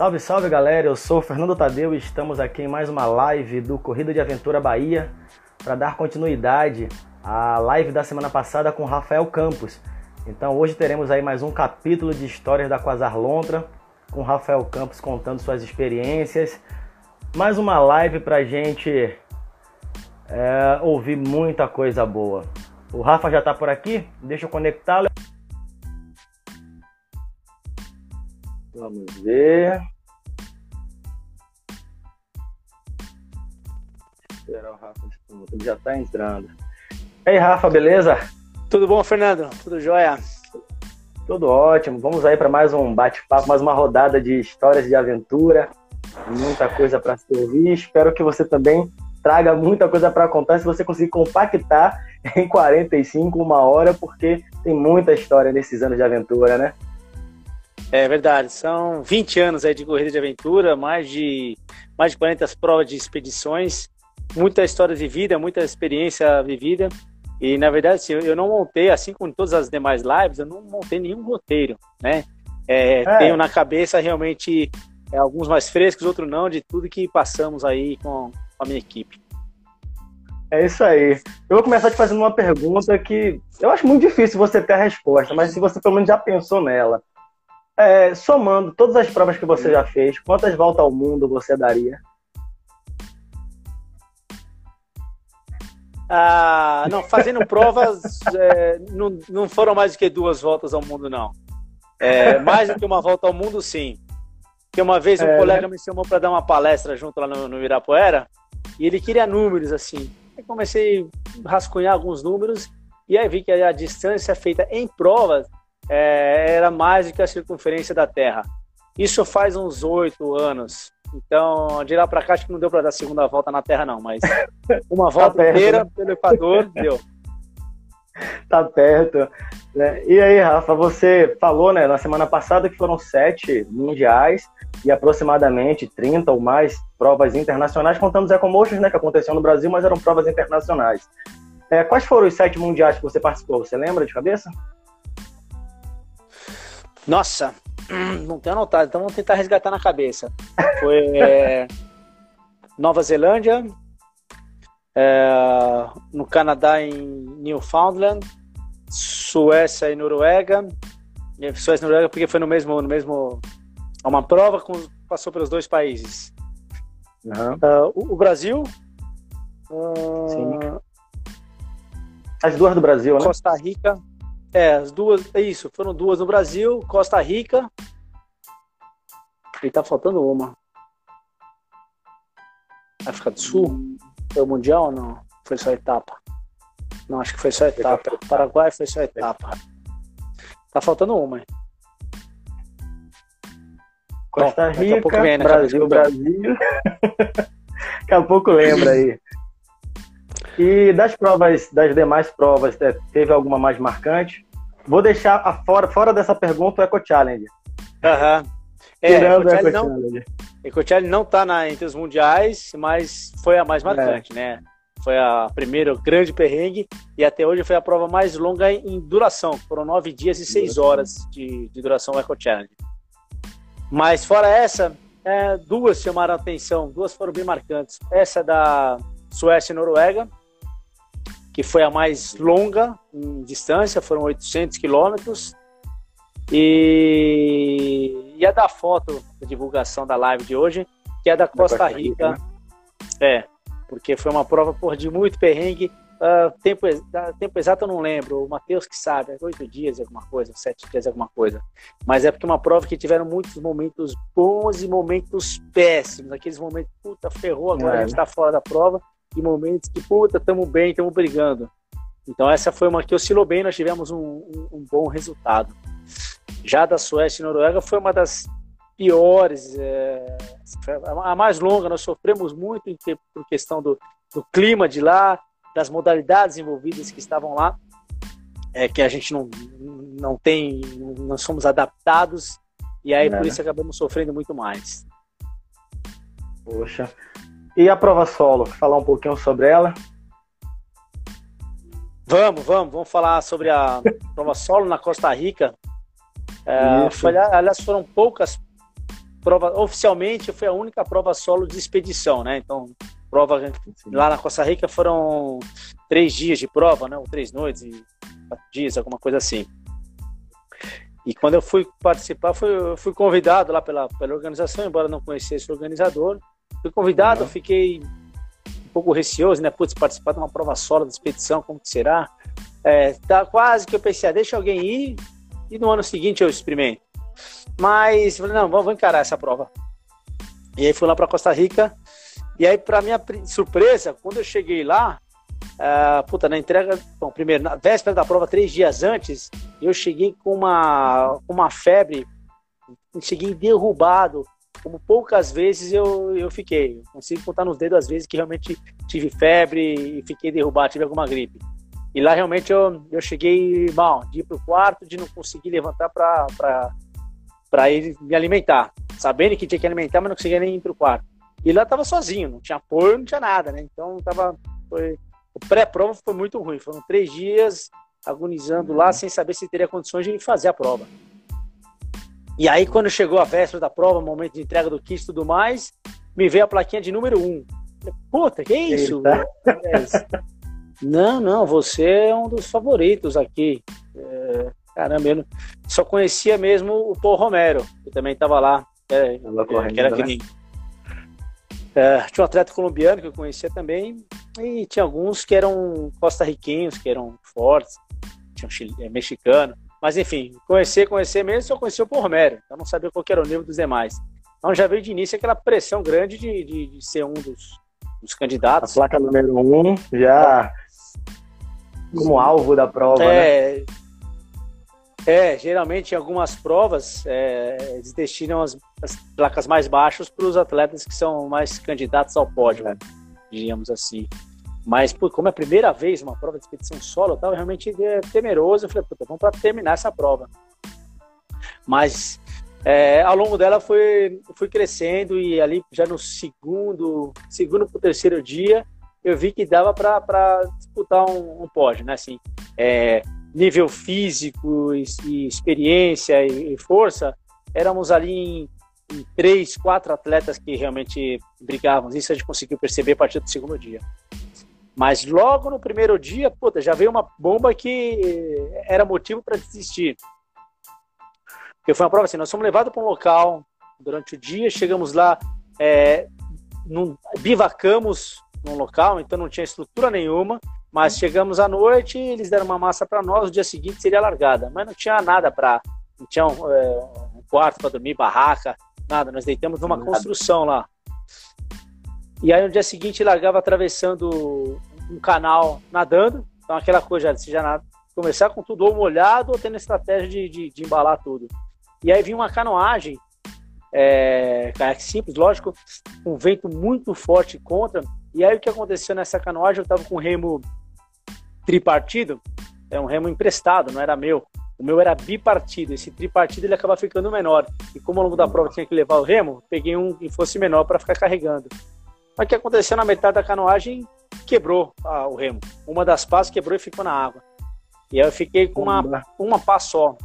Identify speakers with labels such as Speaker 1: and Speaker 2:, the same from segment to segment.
Speaker 1: Salve, salve galera, eu sou o Fernando Tadeu e estamos aqui em mais uma live do Corrida de Aventura Bahia para dar continuidade à live da semana passada com Rafael Campos. Então hoje teremos aí mais um capítulo de histórias da Quasar Lontra com Rafael Campos contando suas experiências. Mais uma live para gente é, ouvir muita coisa boa. O Rafa já está por aqui, deixa eu conectá-lo. Vamos ver. Esperar o Rafa. Ele já está entrando. E aí, Rafa, beleza?
Speaker 2: Tudo bom, Fernando? Tudo jóia?
Speaker 1: Tudo ótimo. Vamos aí para mais um bate-papo, mais uma rodada de histórias de aventura. Muita coisa para se ouvir. Espero que você também traga muita coisa para contar. Se você conseguir compactar em 45, uma hora, porque tem muita história nesses anos de aventura, né?
Speaker 2: É verdade, são 20 anos aí de corrida de aventura, mais de, mais de 40 provas de expedições, muita história de vida, muita experiência vivida. E na verdade, assim, eu não montei, assim como todas as demais lives, eu não montei nenhum roteiro, né? É, é. Tenho na cabeça realmente é, alguns mais frescos, outros não, de tudo que passamos aí com a minha equipe.
Speaker 1: É isso aí. Eu vou começar te fazendo uma pergunta que eu acho muito difícil você ter a resposta, mas se você pelo menos já pensou nela. É, somando todas as provas que você já fez, quantas voltas ao mundo você daria?
Speaker 2: Ah, não, fazendo provas, é, não, não foram mais do que duas voltas ao mundo, não. É, mais do que uma volta ao mundo, sim. Porque uma vez um é, colega me chamou para dar uma palestra junto lá no, no Ibirapuera e ele queria números, assim. Aí comecei a rascunhar alguns números e aí vi que a distância feita em provas é, era mais do que a circunferência da Terra. Isso faz uns oito anos. Então, de lá para cá, acho que não deu para dar segunda volta na Terra, não, mas uma tá volta tá inteira né? pelo Equador deu.
Speaker 1: Tá perto. Né? E aí, Rafa, você falou né, na semana passada que foram sete mundiais e aproximadamente 30 ou mais provas internacionais, contando os Ecomotions, né, que aconteceu no Brasil, mas eram provas internacionais. É, quais foram os sete mundiais que você participou? Você lembra de cabeça?
Speaker 2: Nossa, não tenho anotado, então vamos tentar resgatar na cabeça. Foi é, Nova Zelândia, é, no Canadá em Newfoundland, Suécia e Noruega. Suécia e Noruega porque foi no mesmo, no mesmo uma prova com passou pelos dois países. Uhum. Uh, o, o, Brasil.
Speaker 1: Uh. As duas do Brasil,
Speaker 2: né? Costa Rica. É, as duas, é isso, foram duas no Brasil, Costa Rica. E tá faltando uma. África do Sul? Foi o Mundial ou não? Foi só etapa? Não, acho que foi só etapa. Paraguai foi só etapa. Tá faltando uma.
Speaker 1: Costa Rica, Bom, né? Brasil, Brasil. daqui a pouco lembra aí. E das provas, das demais provas, é, teve alguma mais marcante? Vou deixar a fora, fora dessa pergunta o Eco Challenge.
Speaker 2: Aham. Uhum. É, Tirando o Eco Challenge. Eco Challenge não está entre os mundiais, mas foi a mais marcante, é. né? Foi a primeira grande perrengue e até hoje foi a prova mais longa em duração. Foram nove dias e seis horas de, de duração o Eco Challenge. Mas fora essa, é, duas chamaram a atenção, duas foram bem marcantes. Essa é da Suécia e Noruega, que foi a mais longa em distância, foram 800 quilômetros. E, e a da foto, da divulgação da live de hoje, que é da Costa Rica. Né? É, porque foi uma prova por de muito perrengue. Uh, tempo, tempo exato eu não lembro, o Matheus que sabe, oito dias alguma coisa, sete dias alguma coisa. Mas é porque é uma prova que tiveram muitos momentos bons e momentos péssimos. Aqueles momentos, puta, ferrou, agora é, a gente tá fora da prova e momentos que, puta, tamo bem, tamo brigando. Então essa foi uma que oscilou bem, nós tivemos um, um, um bom resultado. Já da Suécia e Noruega foi uma das piores, é, a mais longa, nós sofremos muito por questão do, do clima de lá, das modalidades envolvidas que estavam lá, é, que a gente não, não tem, não somos adaptados, e aí é, por isso acabamos sofrendo muito mais.
Speaker 1: Poxa, e a prova solo, falar um pouquinho sobre ela?
Speaker 2: Vamos, vamos, vamos falar sobre a prova solo na Costa Rica. É, foi, aliás, foram poucas prova, oficialmente foi a única prova solo de expedição, né? Então, prova Sim. lá na Costa Rica foram três dias de prova, né? Ou três noites e quatro dias, alguma coisa assim. E quando eu fui participar, fui, fui convidado lá pela, pela organização, embora não conhecesse o organizador. Fui convidado, uhum. fiquei um pouco receoso, né? Putz, participar de uma prova solo de expedição, como que será? É, tá quase que eu pensei, ah, deixa alguém ir e no ano seguinte eu experimento. Mas falei, não, vamos encarar essa prova. E aí fui lá para Costa Rica. E aí, para minha surpresa, quando eu cheguei lá, uh, puta, na entrega, bom, primeiro, na véspera da prova, três dias antes, eu cheguei com uma, uma febre, cheguei derrubado, como poucas vezes eu, eu fiquei. Consigo contar nos dedos as vezes que realmente tive febre e fiquei derrubado, tive alguma gripe. E lá realmente eu, eu cheguei mal, de ir pro quarto, de não conseguir levantar para ir me alimentar. Sabendo que tinha que alimentar, mas não conseguia nem ir pro quarto. E lá tava sozinho, não tinha apoio, não tinha nada, né? Então tava. Foi, o pré-prova foi muito ruim. Foram três dias agonizando lá sem saber se teria condições de fazer a prova. E aí, quando chegou a véspera da prova, momento de entrega do kit e tudo mais, me veio a plaquinha de número um. Puta, que isso? Não, não, você é um dos favoritos aqui. É, caramba, eu não, só conhecia mesmo o Paul Romero, que também estava lá. É, correndo, que era né? é, tinha um atleta colombiano que eu conhecia também, e tinha alguns que eram costarriquenhos, que eram fortes, tinha um é, mexicano. Mas enfim, conhecer, conhecer mesmo, só conhecia o Paul Romero, então não sabia qual era o nível dos demais. Então já veio de início aquela pressão grande de, de, de ser um dos, dos candidatos.
Speaker 1: A placa número um já como alvo da prova, é, né?
Speaker 2: É, geralmente em algumas provas é, eles destinam as, as placas mais baixas para os atletas que são mais candidatos ao pódio, né? digamos assim. Mas, pô, como é a primeira vez uma prova de expedição solo, eu estava realmente temeroso. Eu falei, puta, vamos para terminar essa prova. Mas é, ao longo dela foi, fui crescendo e ali já no segundo, segundo para o terceiro dia, eu vi que dava para disputar um, um pódio, né? Assim, é, nível físico e, e experiência e, e, força, éramos ali em, em, três, quatro atletas que realmente brigavam. Isso a gente conseguiu perceber a partir do segundo dia. Mas logo no primeiro dia, puta, já veio uma bomba que era motivo para desistir. Porque foi uma prova assim, nós fomos levados para um local durante o dia, chegamos lá, é, num, bivacamos num local, então não tinha estrutura nenhuma. Mas chegamos à noite, eles deram uma massa para nós, o dia seguinte seria largada. Mas não tinha nada para. Não tinha um, é, um quarto para dormir, barraca, nada. Nós deitamos numa construção lá. E aí no dia seguinte largava atravessando um canal nadando. Então aquela coisa, se já nada, começar com tudo ou molhado ou tendo estratégia de, de, de embalar tudo. E aí vinha uma canoagem, é, caiaque simples, lógico, um vento muito forte contra. E aí o que aconteceu nessa canoagem? Eu estava com o remo tripartido, é um remo emprestado, não era meu. O meu era bipartido, esse tripartido ele acaba ficando menor. E como ao longo da prova tinha que levar o remo, peguei um que fosse menor para ficar carregando. Mas o que aconteceu na metade da canoagem? Quebrou ah, o remo. Uma das pás quebrou e ficou na água. E aí eu fiquei com uma, uma pá só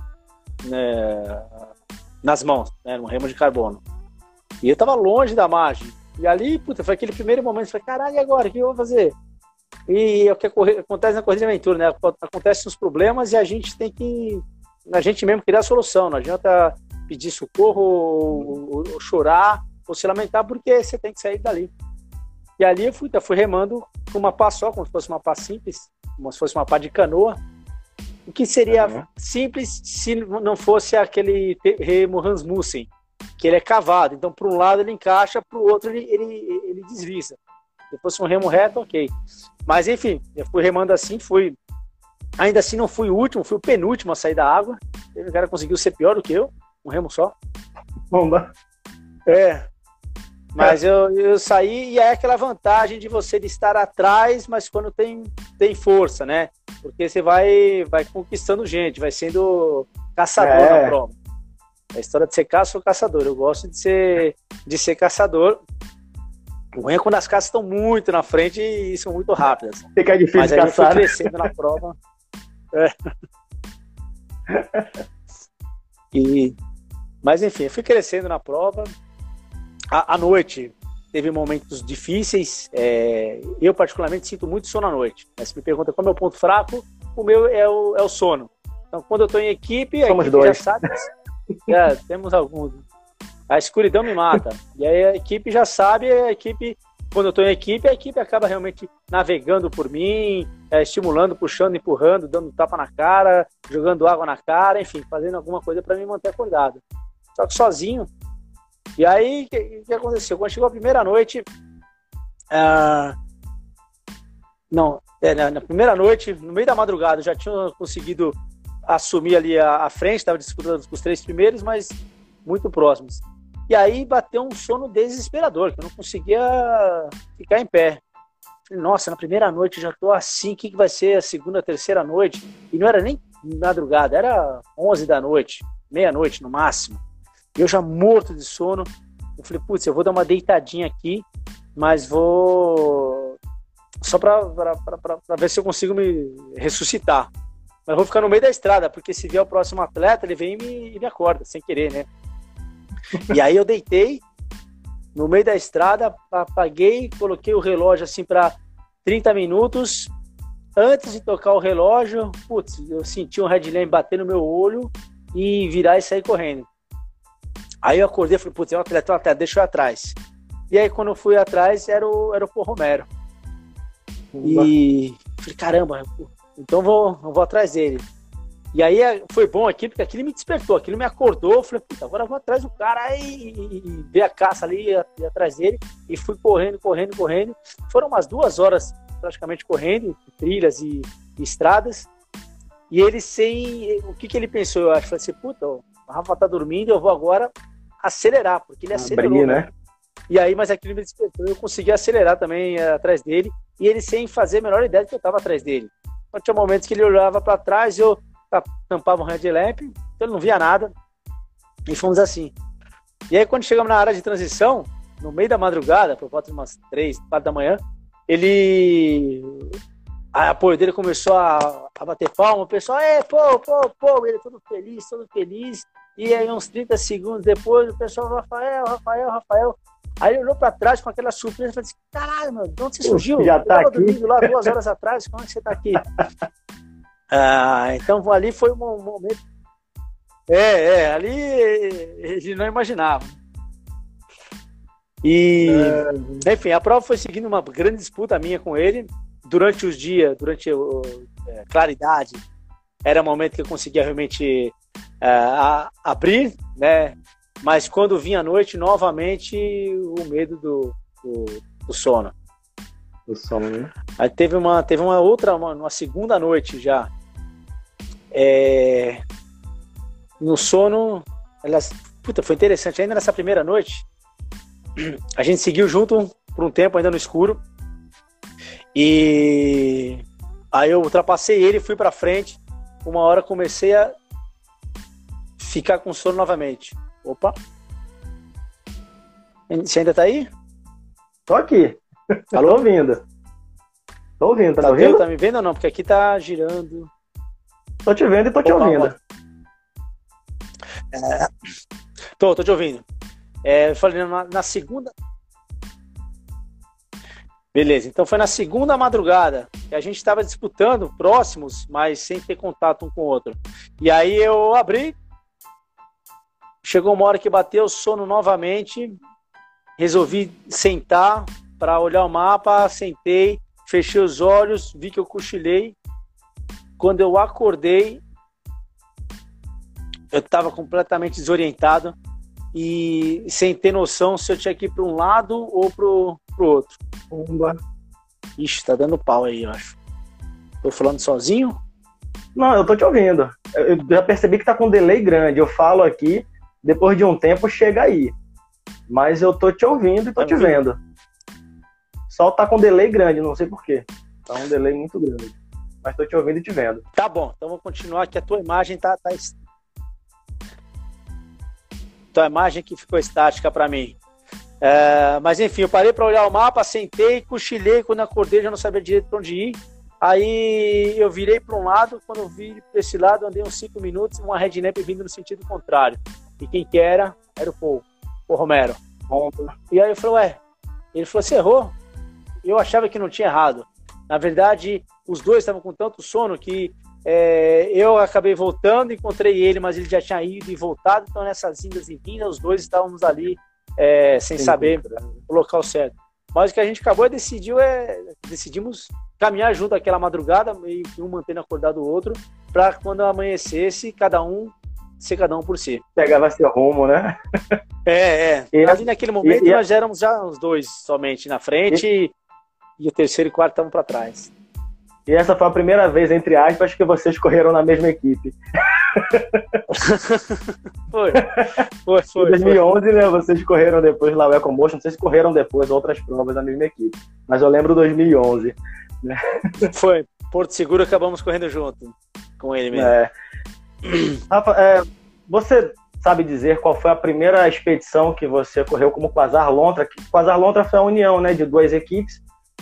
Speaker 2: né, nas mãos, né, um remo de carbono. E eu estava longe da margem. E ali, puta, foi aquele primeiro momento, eu falei, caralho, e agora? O que eu vou fazer? E é o que acontece na corrida de aventura, né? Acontecem os problemas e a gente tem que, a gente mesmo criar a solução. Não adianta pedir socorro, ou, ou chorar, ou se lamentar, porque você tem que sair dali. E ali eu fui, eu fui remando com uma pá só, como se fosse uma pá simples, como se fosse uma pá de canoa. O que seria uhum. simples se não fosse aquele remo Rasmussen, que ele é cavado. Então, para um lado ele encaixa, para o outro ele, ele, ele desliza. Se fosse um remo reto, ok. Mas, enfim, eu fui remando assim, fui. Ainda assim, não fui o último, fui o penúltimo a sair da água. O cara conseguiu ser pior do que eu, um remo só.
Speaker 1: Bomba.
Speaker 2: É. Mas. Eu, eu saí e é aquela vantagem de você de estar atrás, mas quando tem, tem força, né? Porque você vai, vai conquistando gente, vai sendo caçador é. na prova. A história de ser caça ou caçador. Eu gosto de ser, de ser caçador. O ruim é quando as caças estão muito na frente e são muito rápidas.
Speaker 1: Fica difícil Mas aí caçar.
Speaker 2: eu fui crescendo na prova. É. E, mas enfim, eu fui crescendo na prova à noite teve momentos difíceis. É, eu, particularmente, sinto muito sono à noite. Né? Se me pergunta qual é o meu ponto fraco, o meu é o, é o sono. Então, quando eu estou em equipe, a
Speaker 1: Somos
Speaker 2: equipe
Speaker 1: dois.
Speaker 2: já sabe. é, temos alguns. A escuridão me mata. E aí a equipe já sabe, a equipe, quando eu estou em equipe, a equipe acaba realmente navegando por mim, é, estimulando, puxando, empurrando, dando tapa na cara, jogando água na cara, enfim, fazendo alguma coisa para me manter acordado. Só que sozinho, e aí, o que, que, aconteceu? Quando chegou a primeira noite. Ah, não, é, na, na, primeira noite, no meio da madrugada, já tinha conseguido assumir ali a, a frente, estava disputando os três primeiros, mas muito próximos. E aí bateu um sono desesperador, que eu não conseguia ficar em pé. Falei, Nossa, na primeira noite já estou assim, o que, que vai ser a segunda, terceira noite? E não era nem madrugada, era 11 da noite, meia-noite no máximo. Eu já morto de sono. Eu falei, putz, eu vou dar uma deitadinha aqui, mas vou. Só para ver se eu consigo me ressuscitar. Mas vou ficar no meio da estrada, porque se vier o próximo atleta, ele vem e me, e me acorda, sem querer, né? E aí eu deitei no meio da estrada, apaguei, coloquei o relógio assim para 30 minutos. Antes de tocar o relógio, putz, eu senti um headlamp bater no meu olho e virar e sair correndo. Aí eu acordei e falei, putz, é um atleta, um atleta, deixa eu ir atrás. E aí quando eu fui atrás, era o, era o Pô Romero. E falei, caramba, então vou, vou atrás dele. E aí é, foi bom aqui, porque aquilo me despertou, aquilo me acordou. Eu falei, puta, agora eu vou atrás do cara e, e ver a caça ali e, atrás dele. E fui correndo, correndo, correndo. Foram umas duas horas praticamente correndo, trilhas e, e estradas. E ele sem. O que, que ele pensou? Eu acho, falei assim, puta, o Rafa tá dormindo, eu vou agora acelerar, porque ele acelerou. Abrir, né? E aí, mas aquilo me despertou, eu consegui acelerar também uh, atrás dele, e ele sem fazer a menor ideia de que eu estava atrás dele. Então, tinha momentos que ele olhava para trás, eu tampava um headlamp, então ele não via nada, e fomos assim. E aí, quando chegamos na área de transição, no meio da madrugada, por volta de umas três, quatro da manhã, ele. A apoio dele começou a, a bater palma, o pessoal, é, pô, pô, pô, ele todo feliz, todo feliz. E aí, uns 30 segundos depois, o pessoal, Rafael, Rafael, Rafael. Aí olhou para trás com aquela surpresa e falou assim: caralho, mano, de onde você surgiu?
Speaker 1: Já tá
Speaker 2: eu
Speaker 1: aqui.
Speaker 2: dormindo lá duas horas atrás, como é que você tá aqui? ah, então ali foi um momento. É, é, ali ele não imaginava. E, é... enfim, a prova foi seguindo uma grande disputa minha com ele. Durante os dias, durante a é, claridade, era o momento que eu conseguia realmente a, abrir, né? Mas quando vinha a noite, novamente o medo do, do, do sono.
Speaker 1: Do sono, né?
Speaker 2: Aí teve uma, teve uma outra, uma, uma segunda noite já. É, no sono, elas, puta, foi interessante. Ainda nessa primeira noite, a gente seguiu junto por um tempo, ainda no escuro. E aí eu ultrapassei ele, fui para frente. Uma hora comecei a ficar com sono novamente. Opa! Você ainda tá aí?
Speaker 1: Tô aqui. Alô? Tô ouvindo. Tô ouvindo, tá, tá me ouvindo?
Speaker 2: Tá me vendo ou não? Porque aqui tá girando.
Speaker 1: Tô te vendo e tô te Opa, ouvindo.
Speaker 2: É... Tô, tô te ouvindo. É, eu falei, na, na segunda. Beleza, então foi na segunda madrugada que a gente estava disputando próximos, mas sem ter contato um com o outro. E aí eu abri, Chegou uma hora que bateu o sono novamente, resolvi sentar para olhar o mapa, sentei, fechei os olhos, vi que eu cochilei. Quando eu acordei, eu estava completamente desorientado e sem ter noção se eu tinha que ir para um lado ou para o outro. Pumba. Ixi, tá dando pau aí, eu acho. Tô falando sozinho?
Speaker 1: Não, eu tô te ouvindo. Eu já percebi que tá com um delay grande. Eu falo aqui, depois de um tempo chega aí. Mas eu tô te ouvindo e tô tá te vendo. Só tá com delay grande, não sei porquê. Tá um delay muito grande. Mas tô te ouvindo e te vendo.
Speaker 2: Tá bom, então vou continuar que a tua imagem tá. tá... Tua imagem que ficou estática para mim. É, mas enfim, eu parei para olhar o mapa, sentei, cochilei. Quando acordei, já não sabia direito para onde ir. Aí eu virei para um lado, quando eu vi para esse lado, andei uns 5 minutos, uma headlamp vindo no sentido contrário. E quem que era? Era o Paul, o Romero. E aí eu falei, ué, ele falou, você errou? Eu achava que não tinha errado. Na verdade, os dois estavam com tanto sono que é, eu acabei voltando, encontrei ele, mas ele já tinha ido e voltado. Então, nessas indas e vindas, os dois estávamos ali é, sem Sim, saber o local certo. Mas o que a gente acabou é decidiu é decidimos caminhar junto aquela madrugada, meio que um mantendo acordado o outro, para quando amanhecesse, cada um ser cada um por si.
Speaker 1: Pegava seu rumo, né?
Speaker 2: É, é. E, Ali naquele momento e, nós éramos já os dois somente na frente e, e o terceiro e quarto estavam para trás.
Speaker 1: E essa foi a primeira vez, entre aspas, que vocês correram na mesma equipe.
Speaker 2: foi. Foi, foi.
Speaker 1: Em 2011, foi. né? Vocês correram depois lá o EcoMotion. Não sei se correram depois outras provas na mesma equipe. Mas eu lembro 2011. Né?
Speaker 2: Foi. Porto Seguro acabamos correndo junto com ele mesmo. É.
Speaker 1: Rafa, é, você sabe dizer qual foi a primeira expedição que você correu como Quasar Lontra? Quasar Lontra foi a união né, de duas equipes,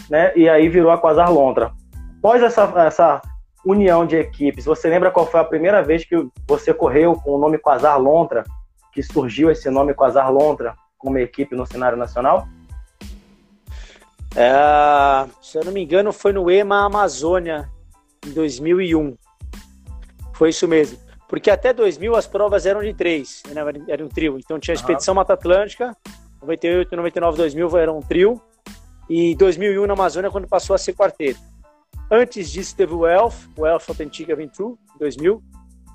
Speaker 1: né? E aí virou a Quasar Lontra. Após essa, essa união de equipes, você lembra qual foi a primeira vez que você correu com o nome Quasar Lontra, que surgiu esse nome Quasar Lontra como equipe no cenário nacional?
Speaker 2: É, se eu não me engano, foi no EMA Amazônia, em 2001. Foi isso mesmo. Porque até 2000 as provas eram de três, né? era um trio. Então tinha a Expedição Mata Atlântica, 98, 99, 2000 era um trio. E 2001 na Amazônia, quando passou a ser quarteto. Antes disso teve o Elf, o Elf Authentic Aventure, 2000,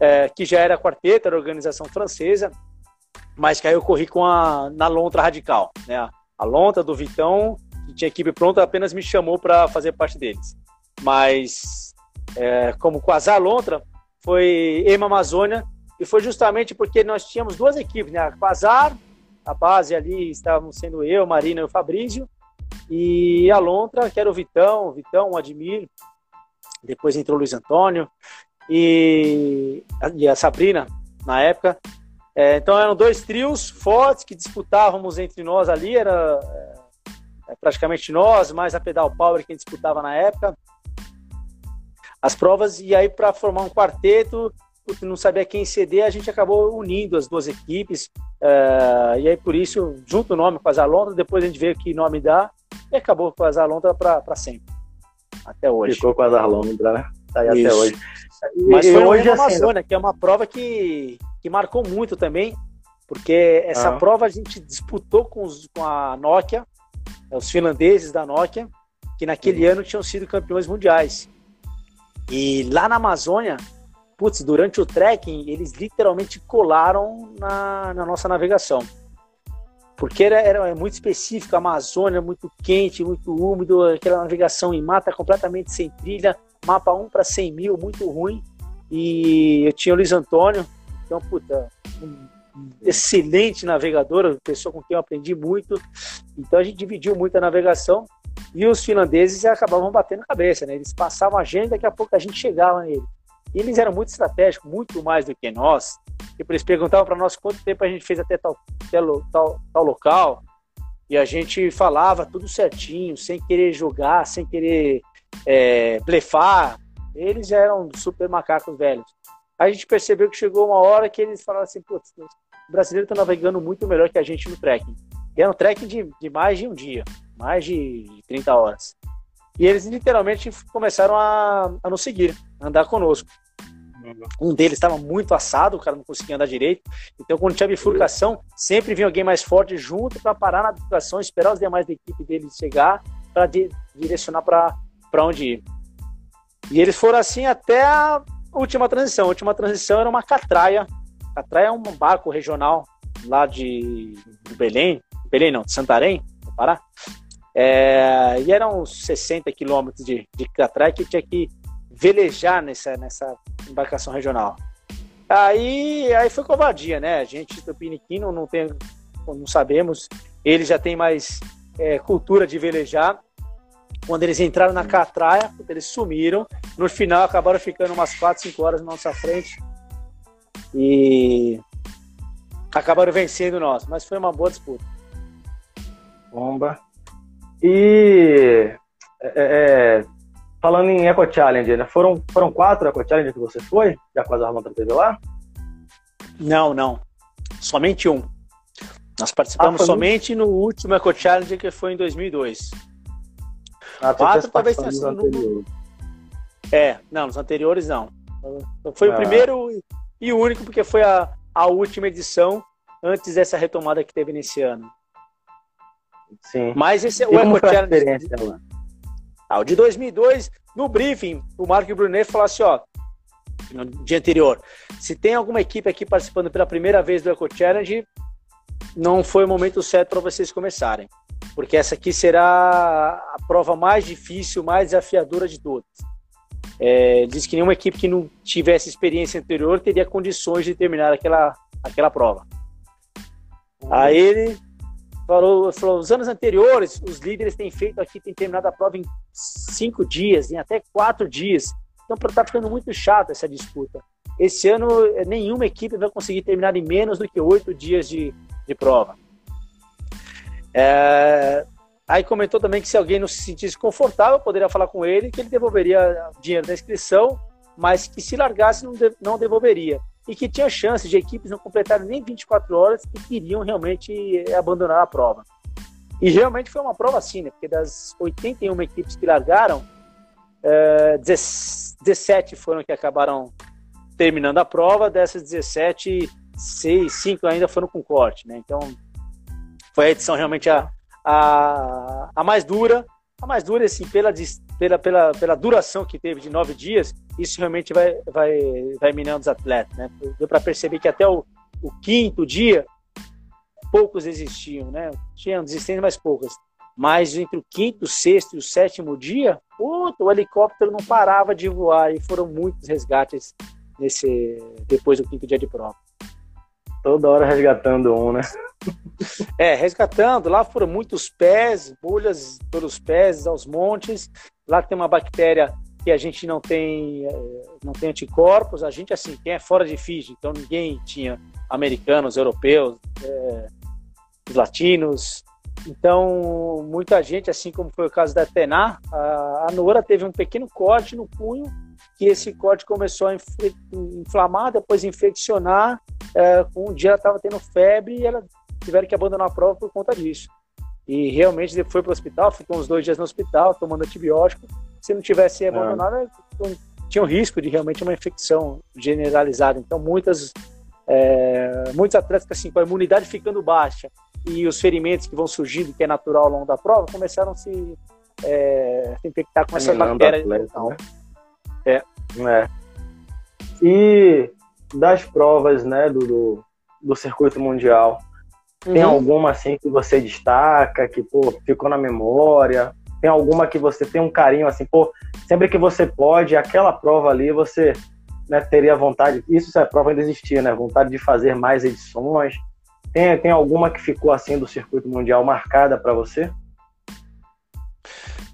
Speaker 2: é, que já era quarteto, era organização francesa, mas que aí eu corri com a, na Lontra Radical. Né? A Lontra do Vitão, que tinha equipe pronta, apenas me chamou para fazer parte deles. Mas é, como Quasar Lontra, foi EMA Amazônia, e foi justamente porque nós tínhamos duas equipes, né? A Quasar, a base ali estávamos sendo eu, Marina e o Fabrício, e a Lontra, que era o Vitão, o Vitão, o Admir, depois entrou o Luiz Antônio e, a Sabrina, na época. É, então eram dois trios fortes que disputávamos entre nós ali, era é, praticamente nós, mais a Pedal Power quem disputava na época. As provas, e aí para formar um quarteto, porque não sabia quem ceder, a gente acabou unindo as duas equipes. É, e aí por isso, junto o nome com as Alondra, depois a gente vê que nome dá, e acabou com as Alondra para sempre. Até hoje.
Speaker 1: Ficou com as Alondra, né? Tá aí
Speaker 2: Isso. até hoje. Mas foi hoje assim, Amazônia, que é uma prova que, que marcou muito também, porque essa ah. prova a gente disputou com, os, com a Nokia, é, os finlandeses da Nokia, que naquele uhum. ano tinham sido campeões mundiais. E lá na Amazônia, putz, durante o trekking, eles literalmente colaram na, na nossa navegação porque era, era muito específico, a Amazônia muito quente, muito úmido, aquela navegação em mata completamente sem trilha, mapa 1 para 100 mil, muito ruim. E eu tinha o Luiz Antônio, é um, puta, um excelente navegador, pessoa com quem eu aprendi muito. Então a gente dividiu muito a navegação e os finlandeses acabavam batendo cabeça, né? Eles passavam a gente, daqui a pouco a gente chegava nele. E eles eram muito estratégicos, muito mais do que nós. Tipo, eles perguntavam para nós quanto tempo a gente fez até tal, tal, tal local. E a gente falava tudo certinho, sem querer jogar, sem querer é, blefar. Eles eram super macacos velhos. A gente percebeu que chegou uma hora que eles falaram assim: putz, o brasileiro está navegando muito melhor que a gente no trekking. E era um trekking de, de mais de um dia, mais de 30 horas. E eles literalmente começaram a, a nos seguir, a andar conosco. Um deles estava muito assado, o cara não conseguia andar direito. Então, quando tinha bifurcação, sempre vinha alguém mais forte junto para parar na bifurcação, esperar os demais da equipe dele chegar para di direcionar para onde ir. E eles foram assim até a última transição. A última transição era uma catraia. Catraia é um barco regional lá de, de Belém. Belém não, de Santarém, Pará. É, e eram uns 60 quilômetros de, de que tinha que velejar nessa, nessa embarcação regional. Aí, aí foi covardia, né? A gente do Piniquim não, tem, não sabemos. Eles já têm mais é, cultura de velejar. Quando eles entraram na catraia, eles sumiram. No final, acabaram ficando umas 4, 5 horas na nossa frente. E acabaram vencendo nós. Mas foi uma boa disputa.
Speaker 1: Bomba. E é, é falando em Eco Challenge, né? Foram, foram quatro Eco Challenge que você foi? Já quase a Armanda teve lá?
Speaker 2: Não, não. Somente um. Nós participamos ah, somente no... no último Eco Challenge, que foi em 2002.
Speaker 1: Ah, Quatro talvez tenha sido no...
Speaker 2: É, não, nos anteriores não. Foi ah. o primeiro e o único, porque foi a, a última edição antes dessa retomada que teve nesse ano.
Speaker 1: Sim.
Speaker 2: Mas esse é o Eco Challenge. Ah, o de 2002, no briefing, o Marco Brunet falou assim: ó, no dia anterior, se tem alguma equipe aqui participando pela primeira vez do Eco Challenge, não foi o momento certo para vocês começarem, porque essa aqui será a prova mais difícil, mais desafiadora de todas. É, diz que nenhuma equipe que não tivesse experiência anterior teria condições de terminar aquela, aquela prova. Aí ele falou, falou, os anos anteriores, os líderes têm feito aqui, têm terminado a prova em cinco dias, em até quatro dias. Então está ficando muito chato essa disputa. Esse ano, nenhuma equipe vai conseguir terminar em menos do que oito dias de, de prova. É, aí comentou também que se alguém não se sentisse confortável, poderia falar com ele que ele devolveria dinheiro da inscrição, mas que se largasse não, de, não devolveria. E que tinha chance de equipes não completarem nem 24 horas e queriam realmente abandonar a prova. E realmente foi uma prova assim, né? Porque das 81 equipes que largaram, é, 17 foram que acabaram terminando a prova, dessas 17 seis, cinco ainda foram com corte, né? Então foi a edição realmente a, a, a mais dura, a mais dura assim pela, pela, pela, pela duração que teve de nove dias, isso realmente vai vai vai minando os atletas, né? Deu para perceber que até o, o quinto dia poucos existiam, né? Tinham desistências, mas poucas. Mas entre o quinto, sexto e o sétimo dia, puta, o helicóptero não parava de voar e foram muitos resgates nesse depois do quinto dia de prova.
Speaker 1: Toda hora resgatando um, né?
Speaker 2: É, resgatando. Lá foram muitos pés, bolhas pelos pés, aos montes. Lá tem uma bactéria que a gente não tem, eh, não tem anticorpos. A gente, assim, quem é fora de Fiji, então ninguém tinha americanos, europeus, é, latinos. Então, muita gente, assim como foi o caso da Tená, a, a Nora teve um pequeno corte no punho que esse corte começou a inflamar, depois infeccionar. É, um dia ela estava tendo febre e ela tiveram que abandonar a prova por conta disso. E realmente foi para o hospital, ficou uns dois dias no hospital tomando antibiótico. Se não tivesse é. abandonado, é. tinha um risco de realmente uma infecção generalizada. Então, muitas, é, muitos atletas assim, com a imunidade ficando baixa e os ferimentos que vão surgindo, que é natural ao longo da prova, começaram a se, é, se infectar com essa bactéria. Atleta, né?
Speaker 1: É. é. E das provas, né, do, do, do circuito mundial, uhum. tem alguma assim que você destaca, que pô, ficou na memória? Tem alguma que você tem um carinho assim, pô, sempre que você pode, aquela prova ali você né, teria vontade, isso se a prova ainda existia, né? Vontade de fazer mais edições. Tem, tem alguma que ficou assim do circuito mundial marcada para você?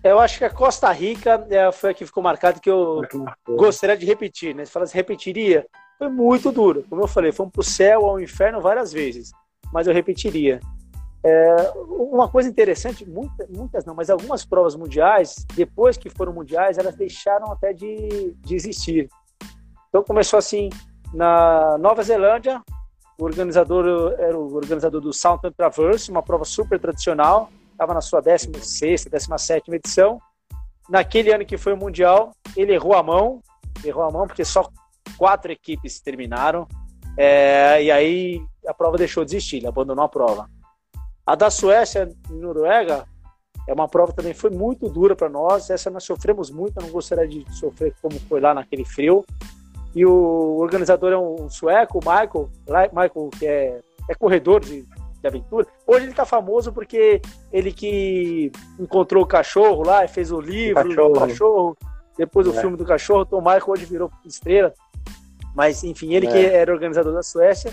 Speaker 2: Eu acho que a Costa Rica é, foi a que ficou marcada que eu gostaria de repetir, né? Se falasse repetiria, foi muito duro. Como eu falei, fomos para o céu, ao inferno várias vezes, mas eu repetiria. É, uma coisa interessante, muitas, muitas não, mas algumas provas mundiais, depois que foram mundiais, elas deixaram até de, de existir. Então começou assim, na Nova Zelândia, o organizador era o organizador do Southern Traverse, uma prova super tradicional, estava na sua 16, 17 edição. Naquele ano que foi o Mundial, ele errou a mão, errou a mão porque só quatro equipes terminaram, é, e aí a prova deixou de existir, ele abandonou a prova. A da Suécia e Noruega é uma prova também foi muito dura para nós, essa nós sofremos muito, eu não gostaria de sofrer como foi lá naquele frio. E o organizador é um sueco, o Michael, Michael que é, é corredor de de aventura. Hoje ele tá famoso porque ele que encontrou o cachorro lá, fez o livro o cachorro. do cachorro, depois o é. filme do cachorro, Tom Michael hoje virou estrela. Mas, enfim, ele é. que era organizador da Suécia.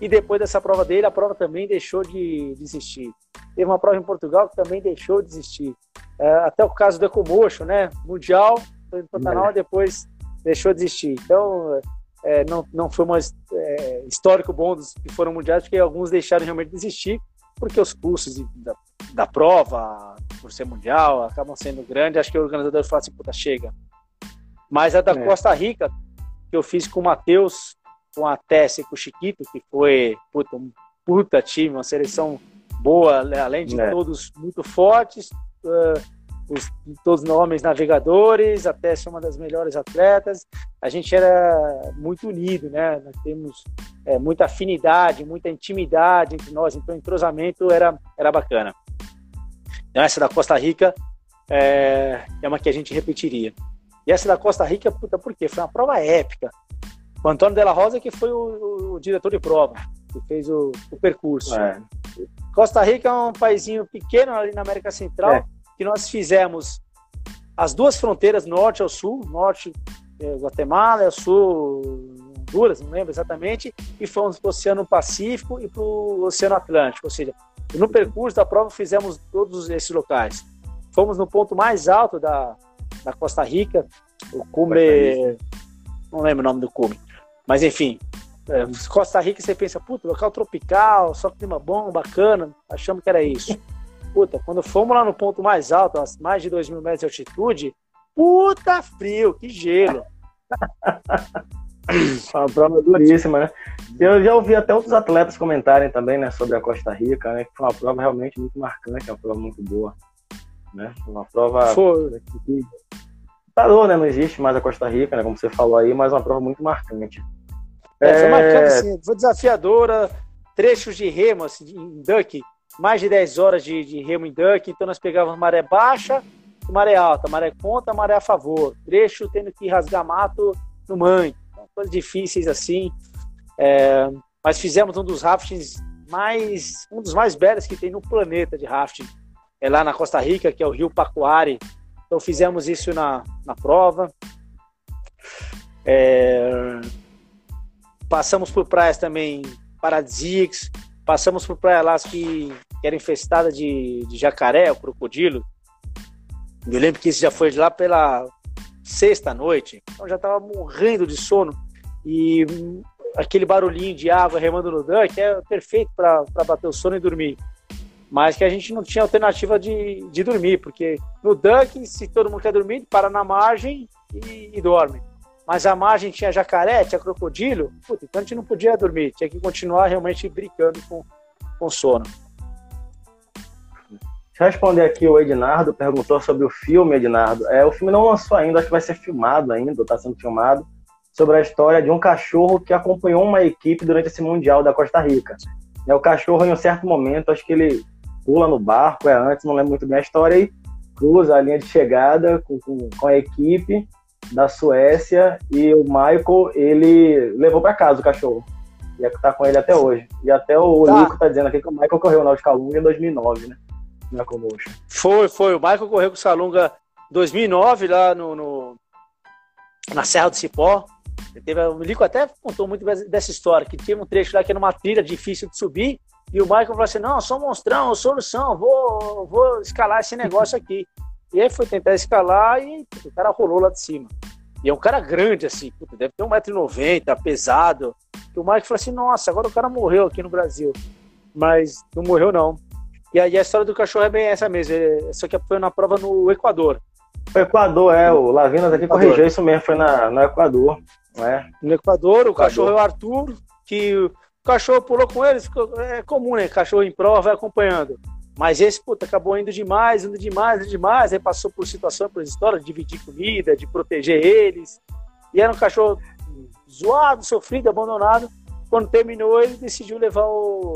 Speaker 2: E depois dessa prova dele, a prova também deixou de, de existir. Teve uma prova em Portugal que também deixou de existir. É, até o caso do Ecomotion, né? Mundial, foi no Pantanal, é. depois deixou de existir. Então, é, não, não foi um é, histórico bom dos que foram mundiais, porque alguns deixaram realmente de existir, porque os custos da, da, prova, por ser mundial, acabam sendo grandes. Acho que o organizador falou assim: puta, chega. Mas a da é. Costa Rica, que eu fiz com o Matheus, com a Tessa e com o Chiquito, que foi puta, um, puta time, uma seleção boa, né? além de é. todos muito fortes, uh, os, todos homens navegadores, até ser uma das melhores atletas. A gente era muito unido, né? Nós temos é, muita afinidade, muita intimidade entre nós, então o entrosamento era, era bacana. Então, essa da Costa Rica é, é uma que a gente repetiria. E essa da Costa Rica, puta, por quê? Foi uma prova épica. O Antônio Della Rosa, que foi o, o diretor de prova, que fez o, o percurso. É. Costa Rica é um paísinho pequeno ali na América Central, é. que nós fizemos as duas fronteiras, norte ao sul, norte é, Guatemala, ao sul Honduras, não lembro exatamente, e fomos para o Oceano Pacífico e para o Oceano Atlântico, ou seja, no percurso da prova fizemos todos esses locais. Fomos no ponto mais alto da, da Costa Rica, o cume, não lembro o nome do cume, mas enfim, é, Costa Rica você pensa, puta, local tropical, só clima bom, bacana, achamos que era isso. Puta, quando fomos lá no ponto mais alto, mais de 2 mil metros de altitude, puta frio, que gelo.
Speaker 1: uma prova duríssima, né? Eu já ouvi até outros atletas comentarem também, né, sobre a Costa Rica, né, que foi uma prova realmente muito marcante, uma prova muito boa, né? Uma prova foi. que parou, né? Não existe mais a Costa Rica, né, como você falou aí, mas uma prova muito marcante.
Speaker 2: É, foi marcante, é. sim. Foi desafiadora. Trechos de remo, assim, em duck. Mais de 10 horas de, de remo em duck. Então nós pegávamos maré baixa e maré alta. Maré contra, maré a favor. Trecho tendo que rasgar mato no mangue. Então, coisas difíceis assim. É, mas fizemos um dos raftings mais... Um dos mais belos que tem no planeta de rafting. É lá na Costa Rica, que é o Rio Pacuari. Então fizemos isso na, na prova. É, Passamos por praias também paradisíacas, passamos por praias lá que, que era infestada de, de jacaré, o crocodilo. Eu lembro que isso já foi lá pela sexta noite, então já estava morrendo de sono e aquele barulhinho de água remando no duck é perfeito para bater o sono e dormir. Mas que a gente não tinha alternativa de, de dormir, porque no duck, se todo mundo quer dormir, para na margem e, e dorme mas a margem tinha jacaré, tinha crocodilo, puta, então a gente não podia dormir, tinha que continuar realmente brincando com, com sono.
Speaker 1: Deixa eu responder aqui o Ednardo, perguntou sobre o filme, Ednardo. É, o filme não lançou ainda, acho que vai ser filmado ainda, está sendo filmado, sobre a história de um cachorro que acompanhou uma equipe durante esse Mundial da Costa Rica. É, o cachorro, em um certo momento, acho que ele pula no barco, é antes, não lembro muito bem a história, e cruza a linha de chegada com, com, com a equipe da Suécia e o Michael, ele levou para casa o cachorro. E é tá com ele até hoje. E até o tá. Nico tá dizendo aqui que o Michael correu na Calunga em 2009, né? Na Comotion.
Speaker 2: Foi, foi. O Michael correu com o Salunga 2009 lá no, no, na Serra do Cipó. Ele teve, o Lico até contou muito dessa história, que tinha um trecho lá que era uma trilha difícil de subir, e o Michael falou assim, não, eu sou um monstrão, solução, vou, vou escalar esse negócio aqui. E aí foi tentar escalar e o cara rolou lá de cima. E é um cara grande, assim, puta, deve ter 1,90m, pesado. E o Mike falou assim: nossa, agora o cara morreu aqui no Brasil. Mas não morreu, não. E aí a história do cachorro é bem essa mesmo. É, só que foi na prova no Equador.
Speaker 1: O Equador, é. O Lavinas aqui Equador. corrigiu isso mesmo, foi na, no Equador. É.
Speaker 2: No Equador, o Equador. cachorro é o Arthur, que o cachorro pulou com ele, é comum, né? Cachorro em prova vai acompanhando. Mas esse, puta, acabou indo demais, indo demais, indo demais. Aí passou por situações, por histórias, de dividir comida, de proteger eles. E era um cachorro zoado, sofrido, abandonado. Quando terminou, ele decidiu levar o,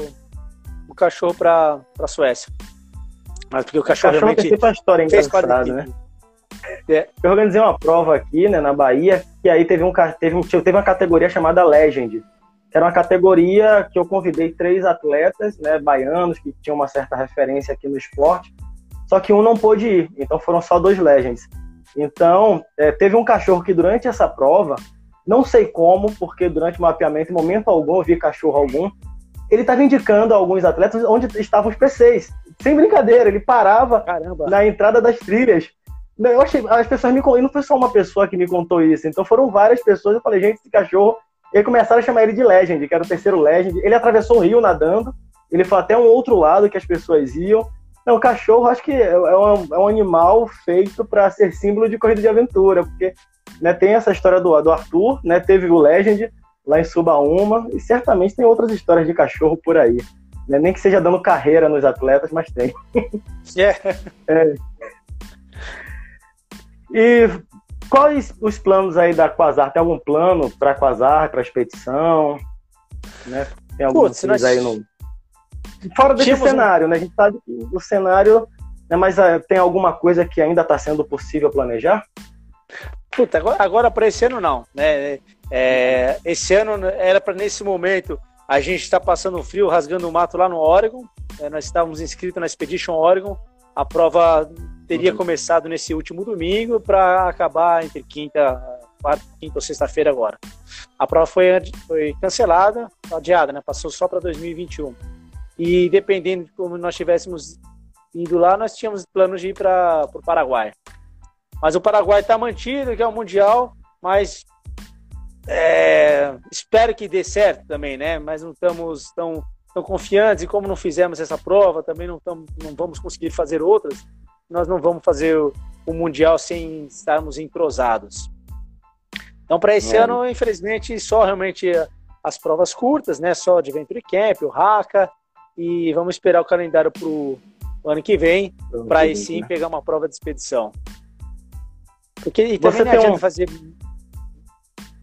Speaker 2: o cachorro para a Suécia. Mas porque o cachorro, o cachorro realmente
Speaker 1: tem uma história engraçada, né? É. Eu organizei uma prova aqui, né, na Bahia, que aí teve, um, teve, teve uma categoria chamada Legend era uma categoria que eu convidei três atletas, né, baianos, que tinham uma certa referência aqui no esporte, só que um não pôde ir, então foram só dois legends. Então, é, teve um cachorro que durante essa prova, não sei como, porque durante o mapeamento, em momento algum, eu vi cachorro algum, ele estava indicando a alguns atletas onde estavam os PCs. Sem brincadeira, ele parava Caramba. na entrada das trilhas. Eu achei, as pessoas me e não foi só uma pessoa que me contou isso, então foram várias pessoas. Eu falei, gente, esse cachorro e aí começaram a chamar ele de Legend, que era o terceiro Legend. Ele atravessou o rio nadando, ele foi até um outro lado que as pessoas iam. Não, o cachorro acho que é, é um, é um animal feito para ser símbolo de corrida de aventura, porque né, tem essa história do, do Arthur, né, teve o Legend, lá em Subaúma, e certamente tem outras histórias de cachorro por aí. Né? Nem que seja dando carreira nos atletas, mas tem.
Speaker 2: Yeah.
Speaker 1: é. E quais os planos aí da Quasar? Tem algum plano para Quasar, para expedição? Né? Tem Putz, coisa nós... aí no. Fora desse Tínhamos cenário, um... né? A gente sabe que o cenário. Né? Mas uh, tem alguma coisa que ainda está sendo possível planejar?
Speaker 2: Puta, agora, agora para esse ano não, né? É, esse ano era para nesse momento a gente está passando frio, rasgando o mato lá no Oregon. É, nós estávamos inscritos na Expedition Oregon. A prova teria uhum. começado nesse último domingo para acabar entre quinta, quarta, quinta ou sexta-feira agora. A prova foi, foi cancelada, adiada, né? Passou só para 2021. E dependendo de como nós tivéssemos indo lá, nós tínhamos planos de ir para o Paraguai. Mas o Paraguai está mantido, que é o Mundial, mas é, espero que dê certo também, né? Mas não estamos tão, tão confiantes e como não fizemos essa prova, também não, tamo, não vamos conseguir fazer outras. Nós não vamos fazer o, o Mundial sem estarmos entrosados. Então, para esse é. ano, infelizmente, só realmente as provas curtas, né? Só de Venture Camp, o Haka, e vamos esperar o calendário para o ano que vem, para aí sim né? pegar uma prova de expedição. Porque e também Você não adianta um... fazer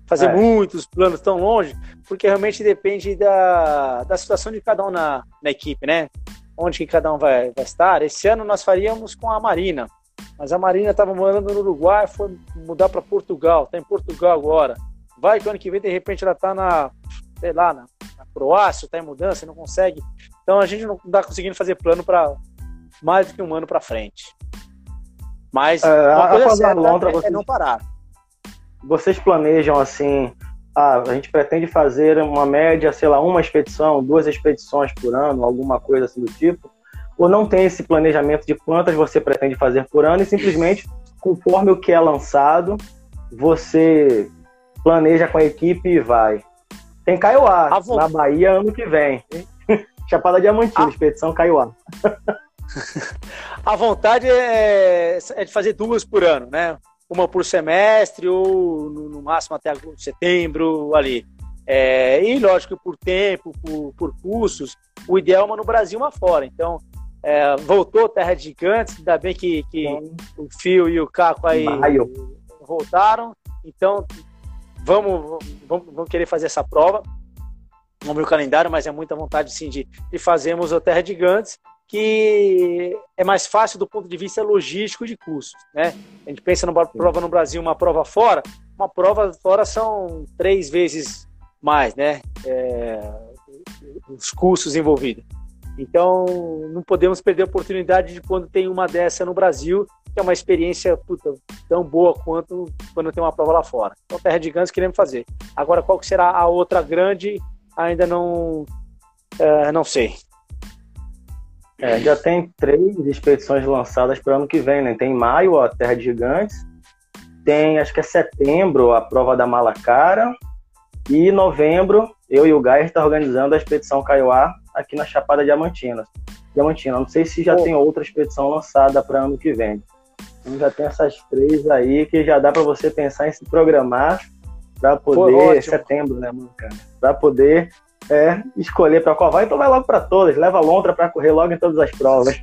Speaker 2: fazer é. muitos planos tão longe, porque realmente depende da, da situação de cada um na, na equipe, né? Onde que cada um vai, vai estar. Esse ano nós faríamos com a Marina, mas a Marina estava morando no Uruguai, foi mudar para Portugal, está em Portugal agora. Vai que ano que vem, de repente, ela está na, sei lá, na, na Croácia, está em mudança, não consegue. Então a gente não está conseguindo fazer plano para mais do que um ano para frente. Mas é, uma coisa certa é, é não parar
Speaker 1: vocês planejam assim, ah, a gente pretende fazer uma média, sei lá, uma expedição, duas expedições por ano, alguma coisa assim do tipo? Ou não tem esse planejamento de quantas você pretende fazer por ano e simplesmente, conforme o que é lançado, você planeja com a equipe e vai? Tem Kaiowá, na Bahia, ano que vem. Chapada Diamantina, a... expedição Kaiowá.
Speaker 2: a vontade é, é de fazer duas por ano, né? Uma por semestre ou no, máximo até setembro ali. É, e lógico, por tempo, por, por cursos, o ideal é uma no Brasil uma fora. Então, é, voltou Terra de Gigantes, ainda bem que, que o Fio e o Caco aí Maio. voltaram. Então, vamos, vamos, vamos querer fazer essa prova. No meu calendário, mas é muita vontade sim de, de fazermos o Terra de Gigantes que é mais fácil do ponto de vista logístico de custos. Né? A gente pensa numa prova no Brasil, uma prova fora, uma prova fora são três vezes mais né? É, os custos envolvidos. Então, não podemos perder a oportunidade de quando tem uma dessa no Brasil, que é uma experiência puta, tão boa quanto quando tem uma prova lá fora. Então, Terra de Gans queremos fazer. Agora, qual que será a outra grande, ainda não, uh, não sei.
Speaker 1: É, já tem três expedições lançadas para o ano que vem, né? Tem maio a Terra de Gigantes, tem acho que é setembro a prova da Malacara e novembro eu e o Gaia está organizando a expedição Kaiowá aqui na Chapada Diamantina. Diamantina. Não sei se já tem outra expedição lançada para ano que vem. Então já tem essas três aí que já dá para você pensar em se programar para poder setembro, né, mano? Para poder é, escolher para qual vai, então vai logo para todas. Leva a lontra para correr logo em todas as provas.